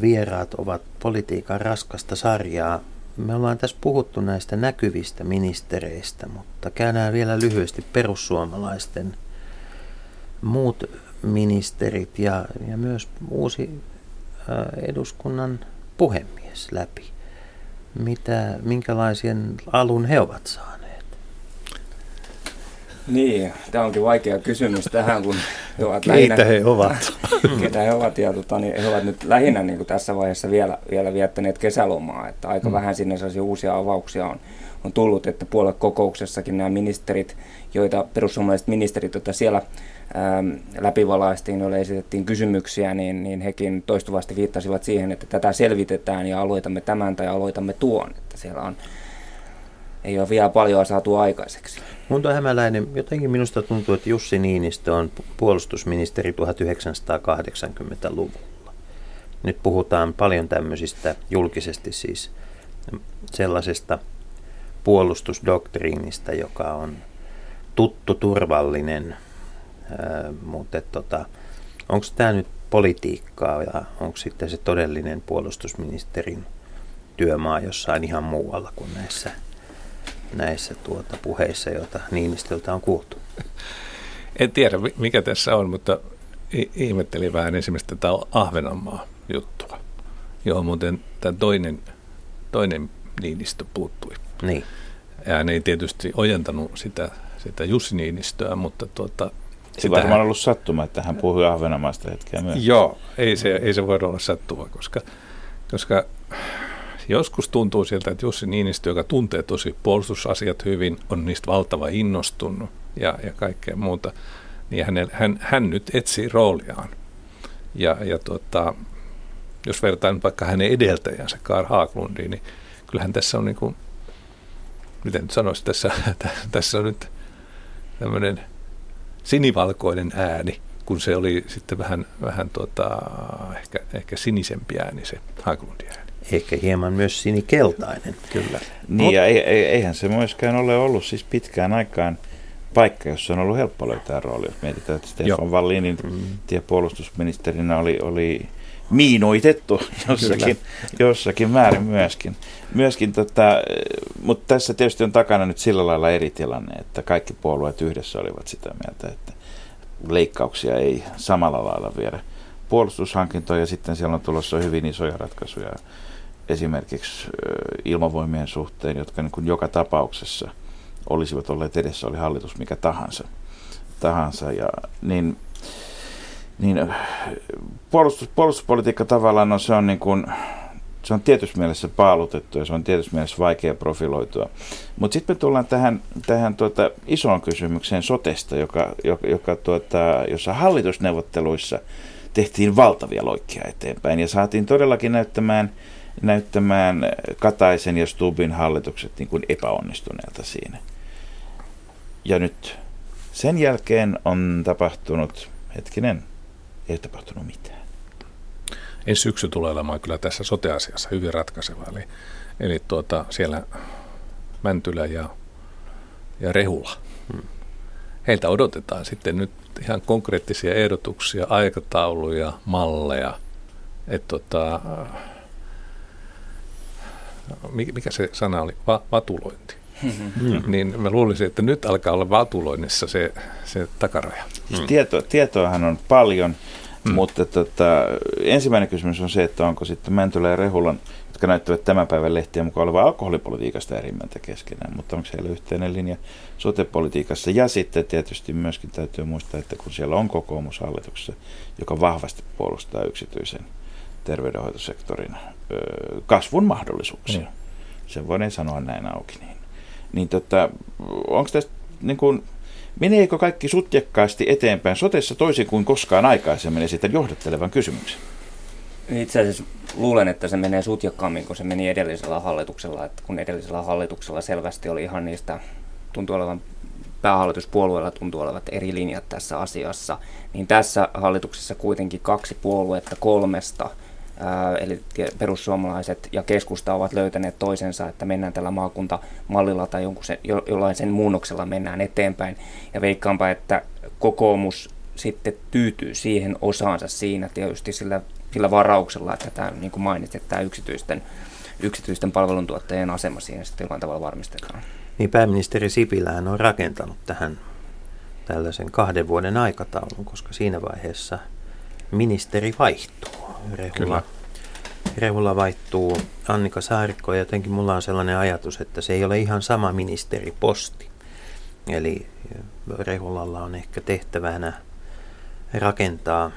vieraat ovat politiikan raskasta sarjaa. Me ollaan tässä puhuttu näistä näkyvistä ministereistä, mutta käydään vielä lyhyesti perussuomalaisten muut ministerit ja, ja myös uusi eduskunnan puhemies läpi. Mitä, minkälaisen alun he ovat saaneet? Niin, tämä onkin vaikea kysymys tähän, kun he ovat Keitä lähinnä, he ovat? ketä he ovat, ja tota, niin he ovat nyt lähinnä niin kuin tässä vaiheessa vielä, vielä viettäneet kesälomaa, että aika hmm. vähän sinne sellaisia uusia avauksia on, on tullut, että puoluekokouksessakin nämä ministerit, joita perussuomalaiset ministerit, joita siellä Ähm, läpivalaistiin, joille esitettiin kysymyksiä, niin, niin hekin toistuvasti viittasivat siihen, että tätä selvitetään ja aloitamme tämän tai aloitamme tuon. Että siellä on, ei ole vielä paljon saatu aikaiseksi. Munto Hämäläinen, jotenkin minusta tuntuu, että Jussi Niinistö on puolustusministeri 1980-luvulla. Nyt puhutaan paljon tämmöisistä julkisesti siis sellaisesta puolustusdoktriinista, joka on tuttu, turvallinen, mutta tota, onko tämä nyt politiikkaa ja onko sitten se todellinen puolustusministerin työmaa jossain ihan muualla kuin näissä, näissä tuota puheissa, joita Niinistöltä on kuultu? En tiedä, mikä tässä on, mutta ihmettelin vähän esimerkiksi tätä Ahvenanmaa juttua, johon muuten tämä toinen, toinen Niinistö puuttui. Niin. Ja hän ei tietysti ojentanut sitä, sitä Jussi Niinistöä, mutta tuota, se on varmaan ollut sattuma, että hän puhui Ahvenamaista hetkeä myös. Joo, ei se, ei se voi olla sattuma, koska, koska joskus tuntuu siltä, että Jussi Niinistö, joka tuntee tosi puolustusasiat hyvin, on niistä valtava innostunut ja, ja kaikkea muuta, niin hän, hän, hän nyt etsii rooliaan. Ja, ja tuota, jos vertaan vaikka hänen edeltäjänsä Karl Haaglundiin, niin kyllähän tässä on niin kuin, miten nyt sanoisi, tässä, tässä on nyt tämmöinen sinivalkoinen ääni, kun se oli sitten vähän, vähän tota, ehkä, ehkä sinisempi ääni se Haglundin ääni. Ehkä hieman myös sinikeltainen, kyllä. Niin, ja eihän se myöskään ole ollut siis pitkään aikaan paikka, jossa on ollut helppo löytää rooli. Jos mietitään, että Stefan Wallinin mm. puolustusministerinä oli, oli miinoitettu jossakin, jossakin määrin myöskin. myöskin tota, mutta tässä tietysti on takana nyt sillä lailla eri tilanne, että kaikki puolueet yhdessä olivat sitä mieltä, että leikkauksia ei samalla lailla viedä puolustushankintoja ja sitten siellä on tulossa hyvin isoja ratkaisuja esimerkiksi ilmavoimien suhteen, jotka niin kuin joka tapauksessa olisivat olleet edessä, oli hallitus mikä tahansa. tahansa ja, niin, niin puolustus, puolustuspolitiikka tavallaan no, se on niin kuin, se on tietysti mielessä paalutettu ja se on tietysti mielessä vaikea profiloitua. Mutta sitten me tullaan tähän, tähän tuota isoon kysymykseen sotesta, joka, joka, joka tuota, jossa hallitusneuvotteluissa tehtiin valtavia loikkia eteenpäin ja saatiin todellakin näyttämään, näyttämään Kataisen ja Stubin hallitukset niin kuin epäonnistuneelta siinä. Ja nyt sen jälkeen on tapahtunut, hetkinen, ei tapahtunut mitään ensi syksy tulee olemaan kyllä tässä soteasiassa hyvin ratkaiseva. Eli, eli tuota, siellä Mäntylä ja, ja Rehula. Hmm. Heiltä odotetaan sitten nyt ihan konkreettisia ehdotuksia, aikatauluja, malleja. Et tota, mikä se sana oli? Va- vatulointi. Mm. niin mä luulisin, että nyt alkaa olla vatuloinnissa se, se takaraja. Mm. Tieto, tietoahan on paljon. Mm. Mutta tota, ensimmäinen kysymys on se, että onko sitten Mäntylä ja Rehulan, jotka näyttävät tämän päivän lehtiä mukaan olevan alkoholipolitiikasta eri mieltä keskenään, mutta onko siellä yhteinen linja sotepolitiikassa? Ja sitten tietysti myöskin täytyy muistaa, että kun siellä on kokoomus hallituksessa, joka vahvasti puolustaa yksityisen terveydenhoitosektorin kasvun mahdollisuuksia. Mm. Sen voin sanoa näin auki. Niin, niin tota, onko tästä niin kuin, Meneekö kaikki sutjakkaasti eteenpäin sotessa toisin kuin koskaan aikaisemmin esitän johdattelevan kysymyksen? Itse asiassa luulen, että se menee sutjakkaammin kuin se meni edellisellä hallituksella. Että kun edellisellä hallituksella selvästi oli ihan niistä, tuntuu olevan päähallituspuolueella tuntuu olevat eri linjat tässä asiassa, niin tässä hallituksessa kuitenkin kaksi puoluetta kolmesta – eli perussuomalaiset ja keskusta ovat löytäneet toisensa, että mennään tällä maakuntamallilla tai jonkun sen, jollain sen muunnoksella mennään eteenpäin. Ja veikkaanpa, että kokoomus sitten tyytyy siihen osaansa siinä tietysti sillä, sillä varauksella, että tämä, niin kuin mainitsit, tämä yksityisten, yksityisten palveluntuottajien asema siihen sitten jollain tavalla varmistetaan. Niin pääministeri Sipilähän on rakentanut tähän tällaisen kahden vuoden aikataulun, koska siinä vaiheessa ministeri vaihtuu. Rehula, Rehula vaihtuu Annika Saarikko ja jotenkin mulla on sellainen ajatus, että se ei ole ihan sama ministeriposti. Eli Rehulalla on ehkä tehtävänä rakentaa,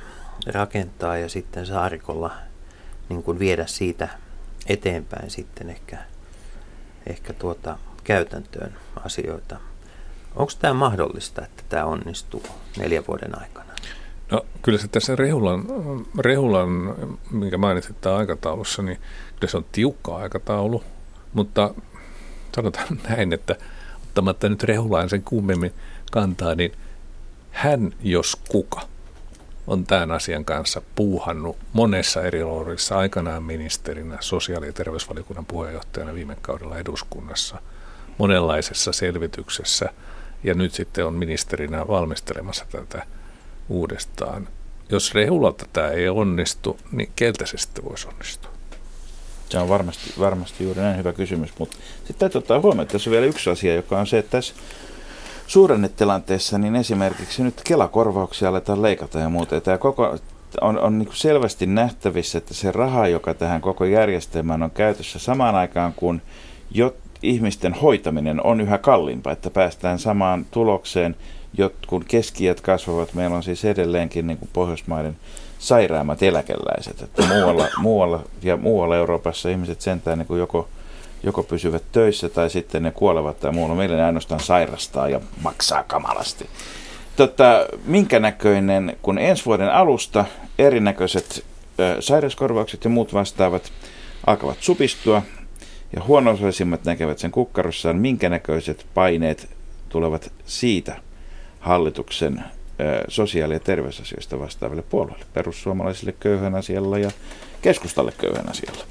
rakentaa ja sitten Saarikolla niin kuin viedä siitä eteenpäin sitten ehkä, ehkä tuota käytäntöön asioita. Onko tämä mahdollista, että tämä onnistuu neljän vuoden aikana? No kyllä se tässä Rehulan, Rehulan minkä mainitsit tämä aikataulussa, niin kyllä se on tiukka aikataulu, mutta sanotaan näin, että ottamatta nyt Rehulaan sen kummemmin kantaa, niin hän jos kuka on tämän asian kanssa puuhannut monessa eri roolissa aikanaan ministerinä, sosiaali- ja terveysvaliokunnan puheenjohtajana viime kaudella eduskunnassa, monenlaisessa selvityksessä. Ja nyt sitten on ministerinä valmistelemassa tätä uudestaan. Jos Rehulalta tämä ei onnistu, niin keltä se sitten voisi onnistua? Se on varmasti, varmasti juuri näin hyvä kysymys, mutta sitten täytyy ottaa huomioon, että tässä on vielä yksi asia, joka on se, että tässä suurennetilanteessa niin esimerkiksi nyt Kelakorvauksia aletaan leikata ja muuta. Tämä koko, on, on niin selvästi nähtävissä, että se raha, joka tähän koko järjestelmään on käytössä samaan aikaan, kun jo ihmisten hoitaminen on yhä kalliimpaa, että päästään samaan tulokseen, kun keskiät kasvavat, meillä on siis edelleenkin niin kuin Pohjoismaiden sairaimmat eläkeläiset. Että muualla, muualla ja muualla Euroopassa ihmiset sentään niin kuin joko, joko pysyvät töissä tai sitten ne kuolevat tai muualla. Meillä ne ainoastaan sairastaa ja maksaa kamalasti. Tota, minkä näköinen, kun ensi vuoden alusta erinäköiset ö, sairauskorvaukset ja muut vastaavat alkavat supistua ja huono näkevät sen kukkarossaan, minkä näköiset paineet tulevat siitä hallituksen sosiaali- ja terveysasioista vastaaville puolueille, perussuomalaisille köyhän asialla ja keskustalle köyhän asialla.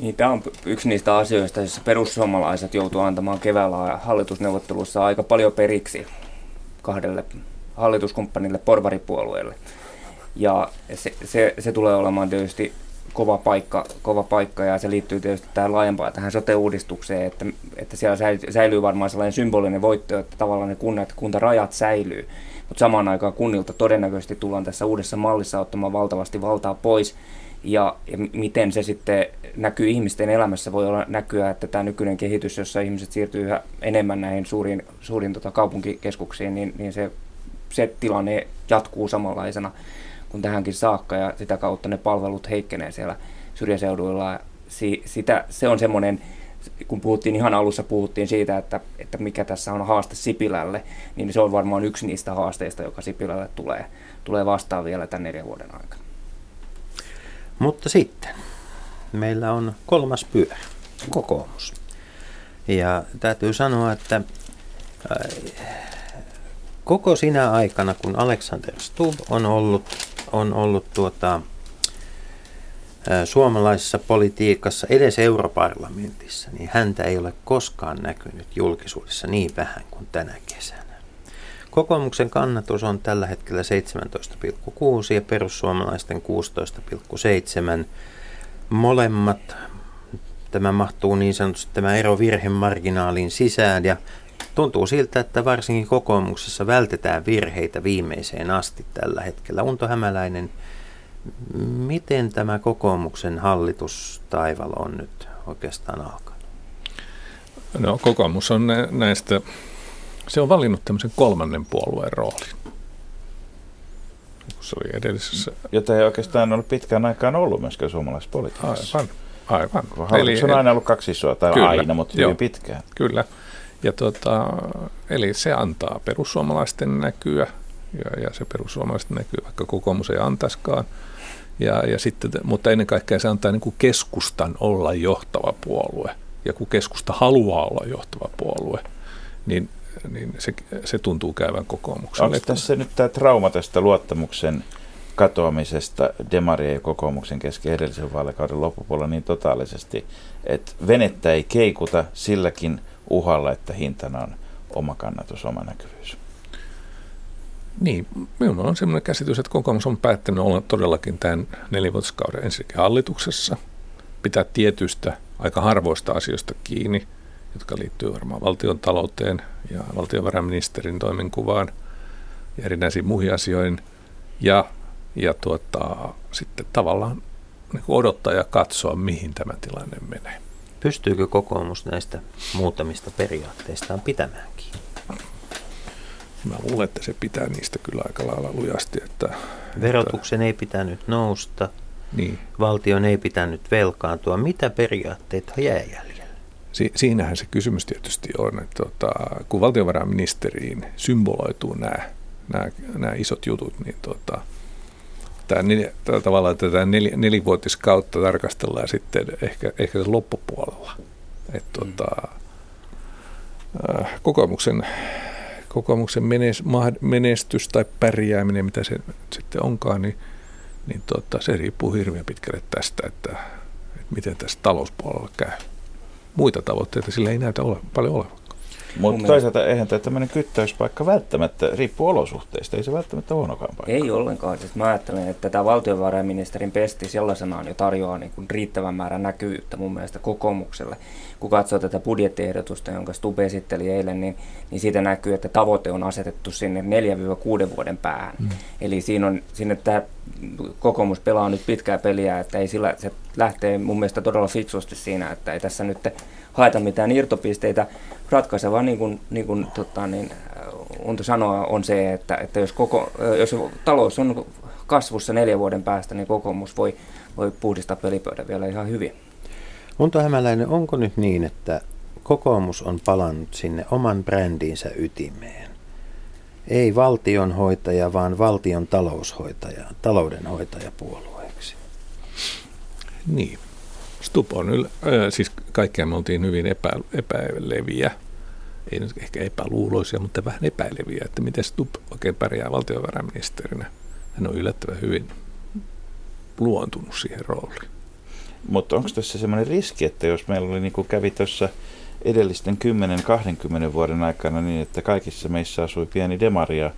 Niin, tämä on yksi niistä asioista, joissa perussuomalaiset joutuu antamaan keväällä hallitusneuvottelussa aika paljon periksi kahdelle hallituskumppanille porvaripuolueelle. Ja se, se, se tulee olemaan tietysti kova paikka, kova paikka ja se liittyy tietysti tähän laajempaan tähän sote-uudistukseen, että, että siellä säilyy varmaan sellainen symbolinen voitto, että tavallaan ne kunnat, kuntarajat säilyy, mutta samaan aikaan kunnilta todennäköisesti tullaan tässä uudessa mallissa ottamaan valtavasti valtaa pois. Ja, ja miten se sitten näkyy ihmisten elämässä. Voi olla näkyä, että tämä nykyinen kehitys, jossa ihmiset siirtyy yhä enemmän näihin suuriin, suuriin tota kaupunkikeskuksiin, niin, niin se, se tilanne jatkuu samanlaisena kuin tähänkin saakka ja sitä kautta ne palvelut heikkenee siellä syrjäseuduilla. Si, sitä, se on semmoinen, kun puhuttiin ihan alussa puhuttiin siitä, että, että mikä tässä on haaste Sipilälle, niin se on varmaan yksi niistä haasteista, joka Sipilälle tulee, tulee vastaan vielä tämän neljän vuoden aikana. Mutta sitten meillä on kolmas pyörä, kokoomus. Ja täytyy sanoa, että äh, koko sinä aikana, kun Alexander Stubb on ollut, on ollut tuota, suomalaisessa politiikassa, edes europarlamentissa, niin häntä ei ole koskaan näkynyt julkisuudessa niin vähän kuin tänä kesänä. Kokoomuksen kannatus on tällä hetkellä 17,6 ja perussuomalaisten 16,7. Molemmat, tämä mahtuu niin sanotusti tämä ero virhemarginaaliin sisään ja tuntuu siltä, että varsinkin kokoomuksessa vältetään virheitä viimeiseen asti tällä hetkellä. Unto Hämäläinen, miten tämä kokoomuksen hallitustaival on nyt oikeastaan alkanut? No kokoomus on näistä se on valinnut tämmöisen kolmannen puolueen roolin. Se oli edellisessä. Jota ei oikeastaan ole pitkään aikaan ollut myöskään suomalaisessa politiikassa. Aivan. Aivan. Eli, on aina ollut kaksi isoa, tai kyllä, aina, mutta hyvin pitkään. Kyllä. Ja tota, eli se antaa perussuomalaisten näkyä, ja, ja se perussuomalaisten näkyy, vaikka kokoomus ei antaiskaan. Ja, ja sitten, mutta ennen kaikkea se antaa niin kuin keskustan olla johtava puolue. Ja kun keskusta haluaa olla johtava puolue, niin niin se, se tuntuu käyvän kokoomukselle. Onko tässä nyt tämä trauma tästä luottamuksen katoamisesta demarien ja kokoomuksen kesken edellisen vaalikauden loppupuolella niin totaalisesti, että venettä ei keikuta silläkin uhalla, että hintana on oma kannatus, oma näkyvyys? Niin, minulla on sellainen käsitys, että kokoomus on päättänyt olla todellakin tämän nelivuotiskauden ensinnäkin hallituksessa, pitää tietystä aika harvoista asioista kiinni, jotka liittyy varmaan valtion talouteen ja valtiovarainministerin toimenkuvaan ja erinäisiin muihin asioihin. Ja, ja tuota, sitten tavallaan niin odottaa ja katsoa, mihin tämä tilanne menee. Pystyykö kokoomus näistä muutamista periaatteistaan pitämään kiinni? Mä luulen, että se pitää niistä kyllä aika lailla lujasti. Että, Verotuksen että, ei pitänyt nousta, niin. valtion ei pitänyt velkaantua. Mitä periaatteita jää jäljellä? si- siinähän se kysymys tietysti on, että tota, kun valtiovarainministeriin symboloituu nämä, nämä, nämä isot jutut, niin tota, tämä, nel, tämä tavallaan tätä nel, nelivuotiskautta tarkastellaan sitten ehkä, ehkä sen loppupuolella. Että tota, äh, kokoomuksen, kokoomuksen menestys tai pärjääminen, mitä se sitten onkaan, niin, niin tota, se riippuu hirveän pitkälle tästä, että, että miten tässä talouspuolella käy muita tavoitteita sillä ei näytä ole, paljon olevan. Mutta toisaalta eihän tämä tämmöinen kyttäyspaikka välttämättä riippuu olosuhteista, ei se välttämättä huonokaan paikka. Ei ollenkaan. Siis mä ajattelen, että tämä valtiovarainministerin pesti sellaisenaan jo tarjoaa niin kuin riittävän määrän näkyvyyttä mun mielestä kokoomukselle. Kun katsoo tätä budjettiehdotusta, jonka Stub esitteli eilen, niin, niin siitä näkyy, että tavoite on asetettu sinne 4-6 vuoden päähän. Mm. Eli siinä on, sinne tämä kokoomus pelaa nyt pitkää peliä, että ei sillä, se lähtee mun mielestä todella fiksusti siinä, että ei tässä nyt haeta mitään irtopisteitä. Ratkaiseva, niin kuin, niin kuin tota, niin, Unto sanoa, on se, että, että jos, koko, jos talous on kasvussa neljän vuoden päästä, niin kokoomus voi, voi puhdistaa pelipöydän vielä ihan hyvin. Unto Hämäläinen, onko nyt niin, että kokoomus on palannut sinne oman brändiinsä ytimeen? Ei valtionhoitaja, vaan valtion taloushoitaja, taloudenhoitajapuolueeksi. Niin. Stup on yl- äh, siis kaikkea me oltiin hyvin epä, epäileviä, ei nyt ehkä epäluuloisia, mutta vähän epäileviä, että miten Stup oikein pärjää valtiovarainministerinä. Hän on yllättävän hyvin luontunut siihen rooliin. Mutta onko tässä semmoinen riski, että jos meillä oli niin kuin kävi tuossa edellisten 10-20 vuoden aikana niin, että kaikissa meissä asui pieni demaria,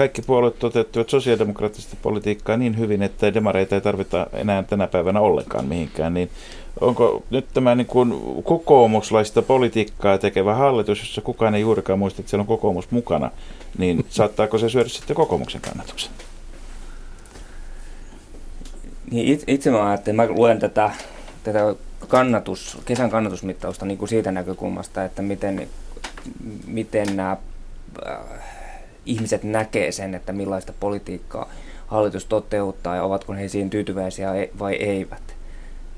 kaikki puolueet toteuttivat sosiaalidemokraattista politiikkaa niin hyvin, että demareita ei tarvita enää tänä päivänä ollenkaan mihinkään, niin onko nyt tämä niin kuin kokoomuslaista politiikkaa tekevä hallitus, jossa kukaan ei juurikaan muista, että siellä on kokoomus mukana, niin saattaako se syödä sitten kokoomuksen kannatuksen? Niin itse mä ajattelin, mä luen tätä, tätä kannatus, kesän kannatusmittausta niin kuin siitä näkökulmasta, että miten, miten nämä äh, ihmiset näkee sen, että millaista politiikkaa hallitus toteuttaa ja ovatko he siihen tyytyväisiä e- vai eivät.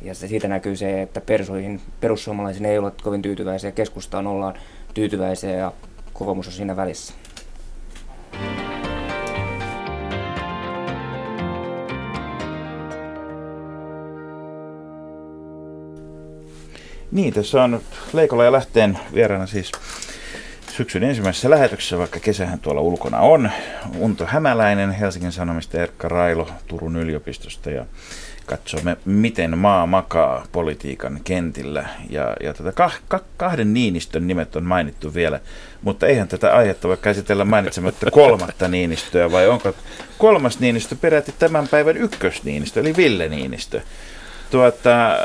Ja se, siitä näkyy se, että persoihin, perussuomalaisiin ei ole kovin tyytyväisiä, keskustaan ollaan tyytyväisiä ja kokoomus on siinä välissä. Niin, tässä on Leikola ja Lähteen vieraana siis syksyn ensimmäisessä lähetyksessä, vaikka kesähän tuolla ulkona on. Unto Hämäläinen Helsingin Sanomista, Erkka Railo Turun yliopistosta ja katsomme, miten maa makaa politiikan kentillä. Ja, ja tätä kah, kah, kahden Niinistön nimet on mainittu vielä, mutta eihän tätä aihetta voi käsitellä mainitsematta kolmatta Niinistöä, vai onko kolmas Niinistö peräti tämän päivän ykkösniinistö, eli Ville Niinistö? Tuota,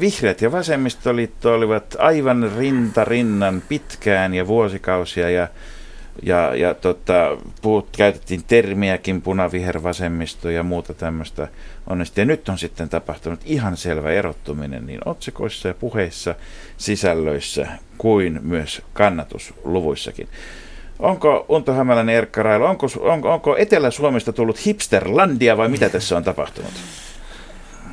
vihreät ja vasemmistoliitto olivat aivan rinta rinnan pitkään ja vuosikausia ja, ja, ja tota, puhut, käytettiin termiäkin punavihervasemmisto ja muuta tämmöistä onnesti. Ja nyt on sitten tapahtunut ihan selvä erottuminen niin otsikoissa ja puheissa, sisällöissä kuin myös kannatusluvuissakin. Onko Unto Hämäläinen Erkka Railo, onko, onko, onko Etelä-Suomesta tullut hipsterlandia vai mitä tässä on tapahtunut?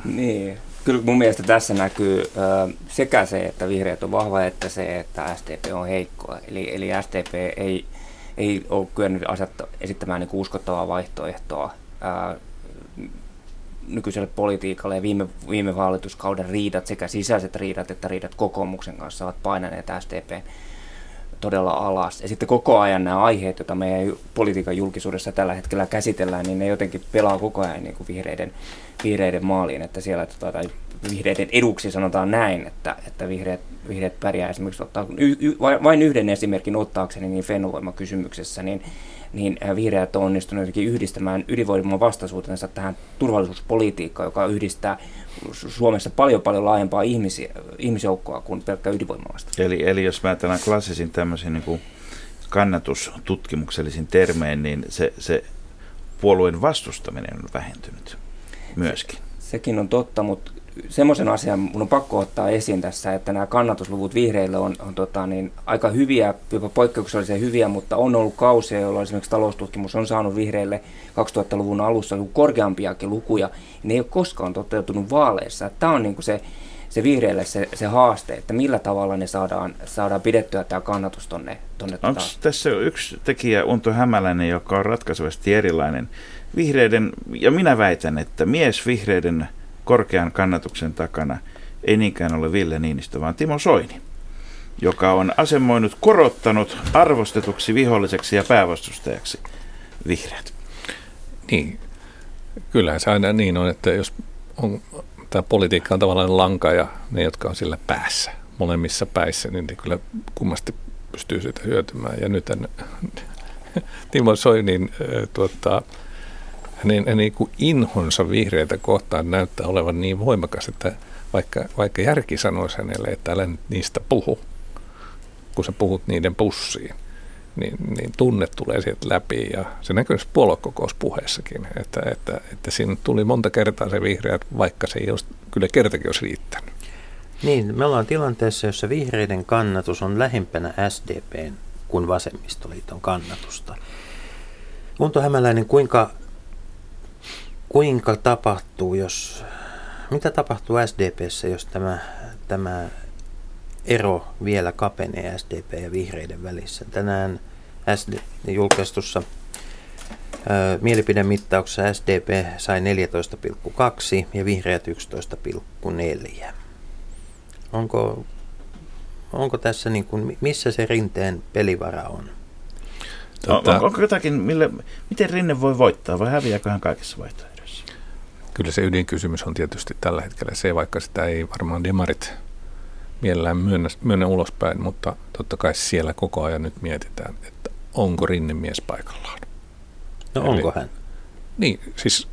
Niin, kyllä mun mielestä tässä näkyy ö, sekä se, että vihreät on vahva, että se, että SDP on heikko. Eli, eli SDP ei, ei ole kyennyt asetta, esittämään niin uskottavaa vaihtoehtoa ö, nykyiselle politiikalle ja viime, viime hallituskauden riidat, sekä sisäiset riidat että riidat kokoomuksen kanssa ovat painaneet SDPn todella alas. Ja sitten koko ajan nämä aiheet, joita meidän politiikan julkisuudessa tällä hetkellä käsitellään, niin ne jotenkin pelaa koko ajan niin kuin vihreiden, vihreiden maaliin, että siellä tota, tai vihreiden eduksi sanotaan näin, että, että vihreät, vihreät pärjää esimerkiksi ottaa, y, y, vain yhden esimerkin ottaakseni niin Fennovoima-kysymyksessä, niin niin äh, vihreät on onnistunut yhdistämään ydinvoiman vastaisuutensa tähän turvallisuuspolitiikkaan, joka yhdistää Suomessa paljon paljon laajempaa ihmisiä, ihmisjoukkoa kuin pelkkä ydinvoimalasta. Eli, eli jos mä ajattelen klassisin tämmöisen niin kannatustutkimuksellisiin termein, niin se, se puolueen vastustaminen on vähentynyt myöskin. Sekin on totta, mutta semmoisen asian mun on pakko ottaa esiin tässä, että nämä kannatusluvut vihreille on, on tota, niin, aika hyviä, jopa poikkeuksellisen hyviä, mutta on ollut kausia, jolloin esimerkiksi taloustutkimus on saanut vihreille 2000-luvun alussa korkeampiakin lukuja. Ne ei ole koskaan toteutunut vaaleissa. Tämä on niin kuin se, se vihreille se, se haaste, että millä tavalla ne saadaan, saadaan pidettyä tämä kannatus tonne. tonne Onko tota... tässä yksi tekijä, Unto Hämäläinen, joka on ratkaisevasti erilainen? Vihreiden, ja minä väitän, että mies vihreiden korkean kannatuksen takana ei niinkään ole Ville Niinistö, vaan Timo Soini, joka on asemoinut, korottanut arvostetuksi viholliseksi ja päävastustajaksi vihreät. Niin, kyllähän se aina niin on, että jos on, tämä politiikka on tavallaan lanka ja ne, jotka on sillä päässä, molemmissa päissä, niin ne kyllä kummasti pystyy sitä hyötymään. Ja nyt Timo Soinin tuota, hänen niin kuin inhonsa vihreitä kohtaan näyttää olevan niin voimakas, että vaikka, vaikka järki sanoisi hänelle, että älä niistä puhu, kun sä puhut niiden pussiin, niin, niin tunne tulee sieltä läpi ja se näkyy puoluekokouspuheessakin, että, että, että siinä tuli monta kertaa se vihreät, vaikka se ei olisi, kyllä kertakin olisi riittänyt. Niin, me ollaan tilanteessa, jossa vihreiden kannatus on lähempänä SDPn kuin vasemmistoliiton kannatusta. Unto Hämäläinen, kuinka kuinka tapahtuu, jos, mitä tapahtuu SDPssä, jos tämä, tämä ero vielä kapenee SDP ja vihreiden välissä? Tänään SD, julkaistussa ää, mielipidemittauksessa SDP sai 14,2 ja vihreät 11,4. Onko, onko tässä niin kuin, missä se rinteen pelivara on? Tota, on, onko jotakin, mille, miten Rinne voi voittaa vai häviääkö hän kaikissa vaihtoehdoissa? Kyllä se ydinkysymys on tietysti tällä hetkellä se, vaikka sitä ei varmaan demarit mielellään myönnä, myönnä ulospäin, mutta totta kai siellä koko ajan nyt mietitään, että onko Rinne mies paikallaan. No Eli, onko hän? Niin, siis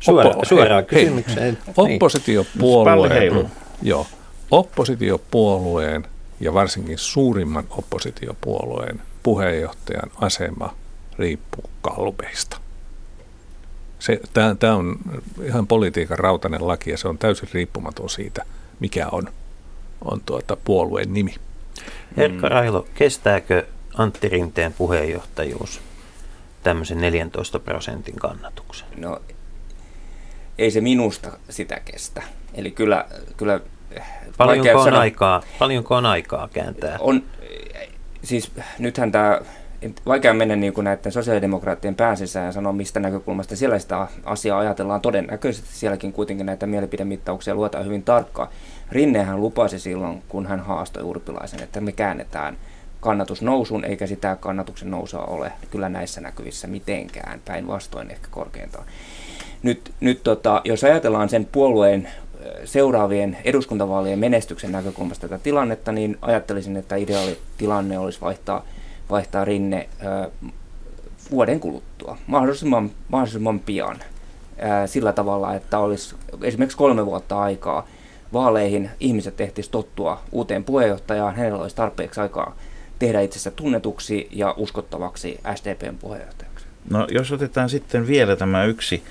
Suora, oppo, suoraan kysymykseen. Hei, oppositiopuolueen, joo, oppositiopuolueen ja varsinkin suurimman oppositiopuolueen puheenjohtajan asema riippuu kallupeista. Tämä on ihan politiikan rautainen laki ja se on täysin riippumaton siitä, mikä on, on tuota puolueen nimi. Erkka Railo, kestääkö Antti Rinteen puheenjohtajuus tämmöisen 14 prosentin kannatuksen? No ei se minusta sitä kestä. Eli kyllä, kyllä paljonko on, aikaa, paljonko on aikaa kääntää? On, siis nythän tämä, vaikea mennä niin kuin näiden sosiaalidemokraattien pääsisään ja sanoa, mistä näkökulmasta siellä sitä asiaa ajatellaan. Todennäköisesti sielläkin kuitenkin näitä mielipidemittauksia luetaan hyvin tarkkaan. Rinnehän lupasi silloin, kun hän haastoi Urpilaisen, että me käännetään kannatus nousun, eikä sitä kannatuksen nousua ole kyllä näissä näkyvissä mitenkään, päinvastoin ehkä korkeintaan. Nyt, nyt tota, jos ajatellaan sen puolueen seuraavien eduskuntavaalien menestyksen näkökulmasta tätä tilannetta, niin ajattelisin, että ideaali tilanne olisi vaihtaa, vaihtaa rinne vuoden kuluttua, mahdollisimman, mahdollisimman pian, sillä tavalla, että olisi esimerkiksi kolme vuotta aikaa vaaleihin, ihmiset ehtisivät tottua uuteen puheenjohtajaan, hänellä olisi tarpeeksi aikaa tehdä itsensä tunnetuksi ja uskottavaksi SDPn puheenjohtajaksi. No jos otetaan sitten vielä tämä yksi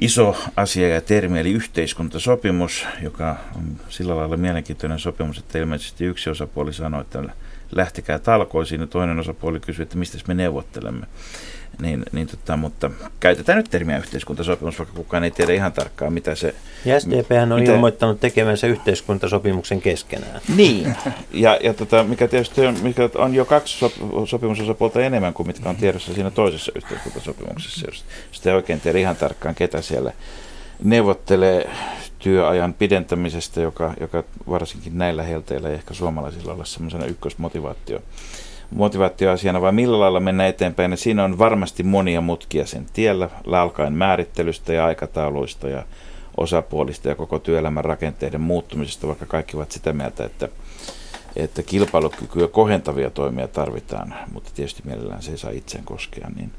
iso asia ja termi, eli yhteiskuntasopimus, joka on sillä lailla mielenkiintoinen sopimus, että ilmeisesti yksi osapuoli sanoi, että lähtekää talkoisiin, ja toinen osapuoli kysyi, että mistä me neuvottelemme. Niin, niin tota, mutta käytetään nyt termiä yhteiskuntasopimus, vaikka kukaan ei tiedä ihan tarkkaan, mitä se... Ja SDP on mitä... ilmoittanut tekemänsä yhteiskuntasopimuksen keskenään. Niin, ja, ja tota, mikä tietysti on, mikä on jo kaksi sop- sopimusosapuolta enemmän kuin mitkä on tiedossa siinä toisessa yhteiskuntasopimuksessa, jos sitä ei oikein tiedä ihan tarkkaan, ketä siellä neuvottelee työajan pidentämisestä, joka, joka varsinkin näillä helteillä ei ehkä suomalaisilla ole semmoisena ykkösmotivaatio motivaatioasiana, vai millä lailla mennä eteenpäin. Ja siinä on varmasti monia mutkia sen tiellä, alkaen määrittelystä ja aikatauluista ja osapuolista ja koko työelämän rakenteiden muuttumisesta, vaikka kaikki ovat sitä mieltä, että, että kilpailukykyä kohentavia toimia tarvitaan, mutta tietysti mielellään se ei saa itseen koskea. Niin,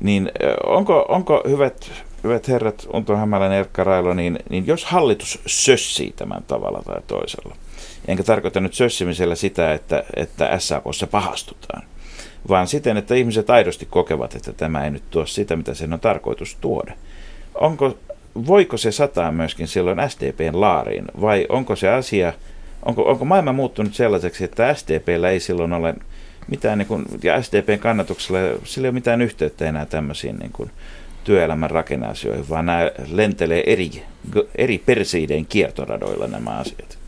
niin onko, onko hyvät, hyvät herrat, Unto Hämäläinen, Erkka Railo, niin, niin jos hallitus sössii tämän tavalla tai toisella, Enkä tarkoita nyt sössimisellä sitä, että, että SAKssa pahastutaan, vaan siten, että ihmiset aidosti kokevat, että tämä ei nyt tuo sitä, mitä sen on tarkoitus tuoda. Onko, voiko se sataa myöskin silloin SDPn laariin, vai onko se asia, onko, onko maailma muuttunut sellaiseksi, että SDPllä ei silloin ole mitään, niin kuin, ja SDPn kannatuksella sillä ei ole mitään yhteyttä enää tämmöisiin niin kuin, työelämän rakenneasioihin, vaan nämä lentelee eri, eri persiideen kiertoradoilla nämä asiat.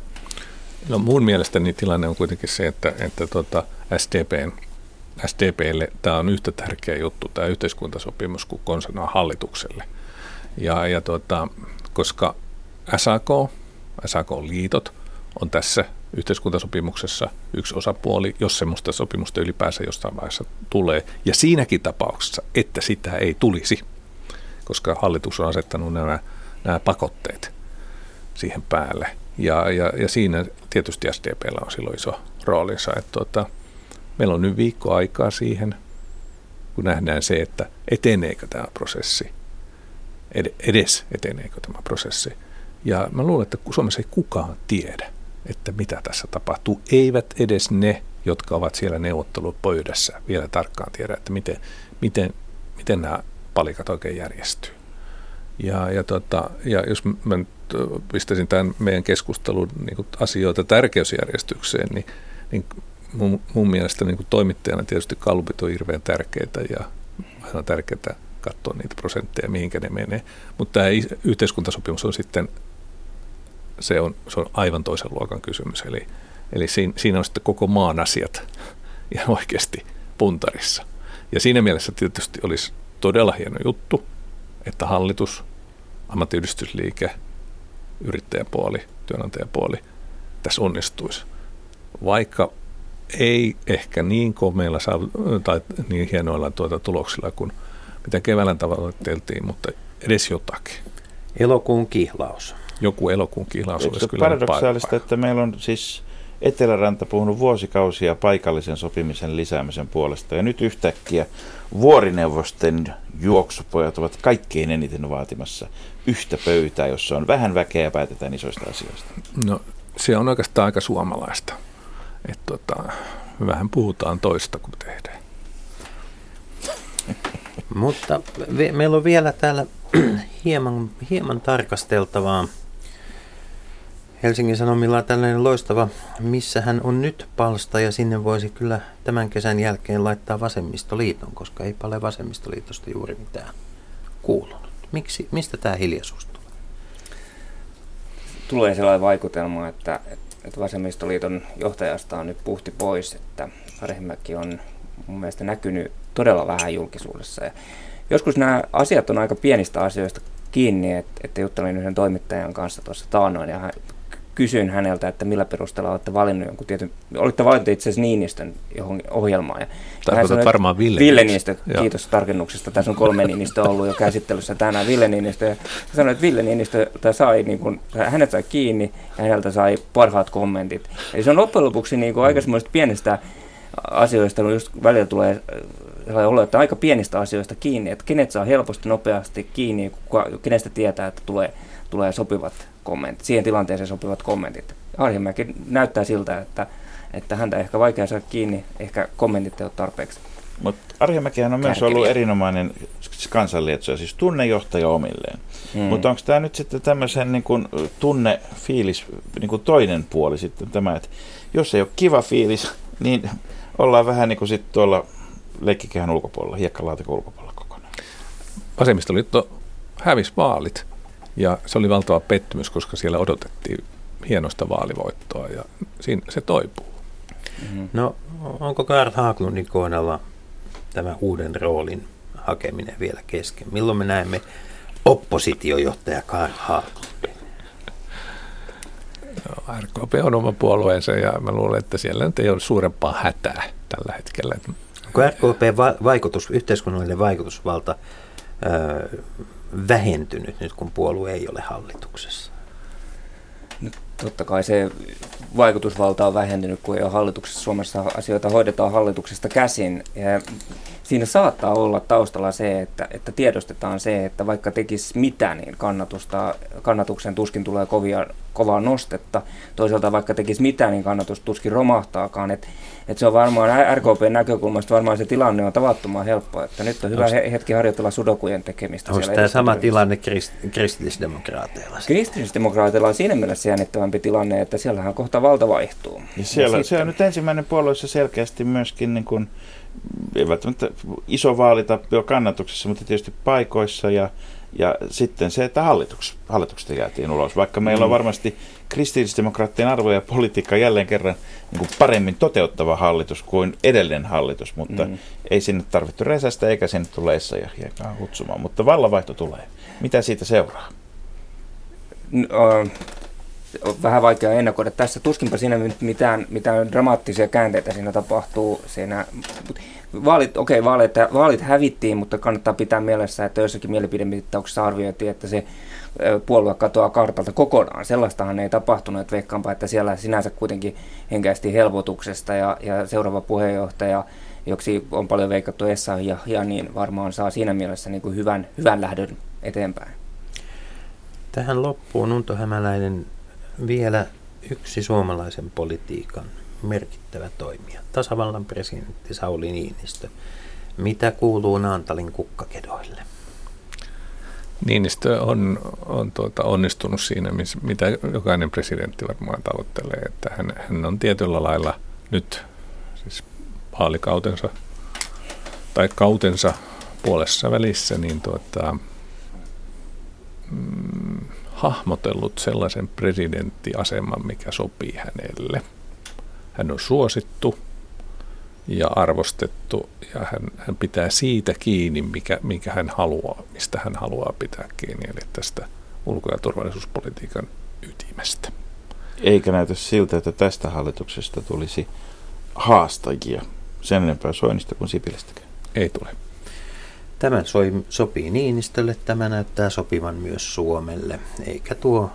No mun mielestäni tilanne on kuitenkin se, että, että tota SDPn, SDPlle tämä on yhtä tärkeä juttu, tämä yhteiskuntasopimus, kuin konsanaan hallitukselle. Ja, ja tota, koska SAK, SAK-liitot on tässä yhteiskuntasopimuksessa yksi osapuoli, jos semmoista sopimusta ylipäänsä jostain vaiheessa tulee. Ja siinäkin tapauksessa, että sitä ei tulisi, koska hallitus on asettanut nämä, nämä pakotteet siihen päälle, ja, ja, ja siinä tietysti SDPllä on silloin iso roolinsa. Että tuota, meillä on nyt viikko aikaa siihen, kun nähdään se, että eteneekö tämä prosessi, edes eteneekö tämä prosessi. Ja mä luulen, että Suomessa ei kukaan tiedä, että mitä tässä tapahtuu. Eivät edes ne, jotka ovat siellä neuvottelupöydässä, vielä tarkkaan tiedä, että miten, miten, miten nämä palikat oikein järjestyy. Ja, ja, tota, ja jos mä nyt pistäisin tämän meidän keskustelun niin asioita tärkeysjärjestykseen, niin, niin mun, mun mielestä niin toimittajana tietysti kalupit on hirveän tärkeitä ja aina tärkeää katsoa niitä prosentteja, mihinkä ne menee. Mutta tämä yhteiskuntasopimus on sitten, se on, se on aivan toisen luokan kysymys. Eli, eli siinä, siinä on sitten koko maan asiat ja oikeasti puntarissa. Ja siinä mielessä tietysti olisi todella hieno juttu, että hallitus, ammattiyhdistysliike, yrittäjäpuoli, työnantajapuoli tässä onnistuisi. Vaikka ei ehkä niin komeilla tai niin hienoilla tuota tuloksilla kuin mitä keväällä tavoiteltiin, mutta edes jotakin. Elokuun kihlaus. Joku elokuun kihlaus olisi kyllä paradoksaalista, että meillä on siis Eteläranta puhunut vuosikausia paikallisen sopimisen lisäämisen puolesta. Ja nyt yhtäkkiä vuorineuvosten juoksupojat ovat kaikkein eniten vaatimassa yhtä pöytää, jossa on vähän väkeä ja päätetään isoista asioista. No se on oikeastaan aika suomalaista. Että tota, vähän puhutaan toista kuin tehdään. Mutta me, meillä on vielä täällä hieman, hieman tarkasteltavaa. Helsingin Sanomilla on tällainen loistava, missä hän on nyt palsta ja sinne voisi kyllä tämän kesän jälkeen laittaa vasemmistoliiton, koska ei ole vasemmistoliitosta juuri mitään kuulunut. Miksi, mistä tämä hiljaisuus tulee? Tulee sellainen vaikutelma, että, että vasemmistoliiton johtajasta on nyt puhti pois, että Arhimäki on mun mielestä näkynyt todella vähän julkisuudessa. Ja joskus nämä asiat on aika pienistä asioista kiinni, että, että juttelin yhden toimittajan kanssa tuossa taannoin ja hän kysyin häneltä, että millä perusteella olette valinnut jonkun tietyn, olitte valinnut itse asiassa Niinistön johon ohjelmaan. Ja hän sanoi, varmaan Ville, Ville Niinistö. kiitos Joo. tarkennuksesta. Tässä on kolme Niinistö ollut jo käsittelyssä tänään. Ville Niinistö. Ja sanoi, että Ville Niinistö sai, niin kuin, hänet sai kiinni ja häneltä sai parhaat kommentit. Eli se on loppujen lopuksi niin kuin aika semmoista pienestä asioista, kun just välillä tulee sellainen olo, että aika pienistä asioista kiinni, että kenet saa helposti, nopeasti kiinni, kenestä tietää, että tulee, tulee sopivat kommentit, siihen tilanteeseen sopivat kommentit. Arhimäki näyttää siltä, että, että häntä ehkä vaikea saada kiinni, ehkä kommentit ei ole tarpeeksi. Mutta Arhimäkihän on myös ollut erinomainen kansanlietsoja, siis tunnejohtaja omilleen. Hmm. Mutta onko tämä nyt sitten tämmöisen niin kun, tunnefiilis niin kun toinen puoli sitten tämä, että jos ei ole kiva fiilis, niin ollaan vähän niin kuin sitten tuolla leikkikehän ulkopuolella, hiekkalaatikon ulkopuolella kokonaan. Vasemmistoliitto hävisi vaalit ja se oli valtava pettymys, koska siellä odotettiin hienosta vaalivoittoa ja siinä se toipuu. Mm-hmm. No onko Karl Haglundin kohdalla tämä uuden roolin hakeminen vielä kesken? Milloin me näemme oppositiojohtaja Karl Haglundin? No, RKP on oma puolueensa ja mä luulen, että siellä nyt ei ole suurempaa hätää tällä hetkellä. Onko RKP vaikutus, yhteiskunnallinen vaikutusvalta vähentynyt nyt, kun puolue ei ole hallituksessa? No, totta kai se vaikutusvalta on vähentynyt, kun ei ole hallituksessa. Suomessa asioita hoidetaan hallituksesta käsin. Ja siinä saattaa olla taustalla se, että, että tiedostetaan se, että vaikka tekisi mitä, niin kannatusta, kannatuksen tuskin tulee kovia, kovaa nostetta. Toisaalta vaikka tekisi mitä, niin kannatus tuskin romahtaakaan. Et, et se on varmaan RKPn näkökulmasta varmaan se tilanne on tavattoman helppo. Että nyt on hyvä Onks, hetki harjoitella sudokujen tekemistä. Onko tämä sama tilanne krist, kristillisdemokraateilla? Kristillisdemokraateilla on siinä mielessä jännittävämpi tilanne, että siellähän kohta valta vaihtuu. Ja siellä, ja se on nyt ensimmäinen puolue, selkeästi myöskin niin kuin ei välttämättä iso vaalitappio kannatuksessa, mutta tietysti paikoissa ja, ja sitten se, että hallituks, hallituksesta jäätiin ulos. Vaikka meillä on mm. varmasti kristillisdemokraattien arvoja ja politiikka jälleen kerran niin kuin paremmin toteuttava hallitus kuin edellinen hallitus, mutta mm. ei sinne tarvittu resästä eikä sinne tule Hiekaan kutsumaan, mutta vallanvaihto tulee. Mitä siitä seuraa? No, vähän vaikea ennakoida tässä. Tuskinpa siinä mitään, mitään dramaattisia käänteitä siinä tapahtuu. Siinä, vaalit, okei, okay, vaalit, vaalit hävittiin, mutta kannattaa pitää mielessä, että jossakin mielipidemittauksessa arvioitiin, että se puolue katoaa kartalta kokonaan. Sellaistahan ei tapahtunut, että veikkaanpa, että siellä sinänsä kuitenkin henkäisesti helpotuksesta ja, ja seuraava puheenjohtaja, joksi on paljon veikattu Essa ja, ja niin varmaan saa siinä mielessä niin kuin hyvän, hyvän lähdön eteenpäin. Tähän loppuun Unto Hämäläinen vielä yksi suomalaisen politiikan merkittävä toimija, tasavallan presidentti Sauli Niinistö. Mitä kuuluu Naantalin kukkakedoille? Niinistö on, on tuota, onnistunut siinä, missä, mitä jokainen presidentti varmaan tavoittelee, että hän, hän on tietyllä lailla nyt siis vaalikautensa tai kautensa puolessa välissä, niin tuota, mm, hahmotellut sellaisen presidenttiaseman, mikä sopii hänelle. Hän on suosittu ja arvostettu ja hän, hän pitää siitä kiinni, mikä, mikä hän haluaa, mistä hän haluaa pitää kiinni, eli tästä ulko- ja turvallisuuspolitiikan ytimestä. Eikä näytä siltä, että tästä hallituksesta tulisi haastajia sen enempää Soinista kuin Sipilästäkään. Ei tule. Tämä soi, sopii Niinistölle, tämä näyttää sopivan myös Suomelle, eikä tuo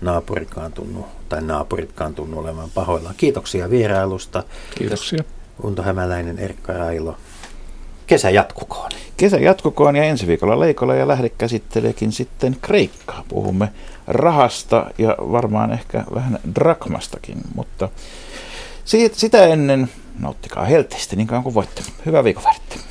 naapurikaan tunnu, tai naapuritkaan tunnu olevan pahoillaan. Kiitoksia vierailusta. Kiitoksia. Unto Hämäläinen, Erkka Railo. Kesä jatkukoon. Kesä jatkukoon ja ensi viikolla Leikola ja Lähde käsitteleekin sitten Kreikkaa. Puhumme rahasta ja varmaan ehkä vähän drakmastakin, mutta siitä, sitä ennen nauttikaa helteistä niin kauan kuin voitte. Hyvää viikonvaihdetta.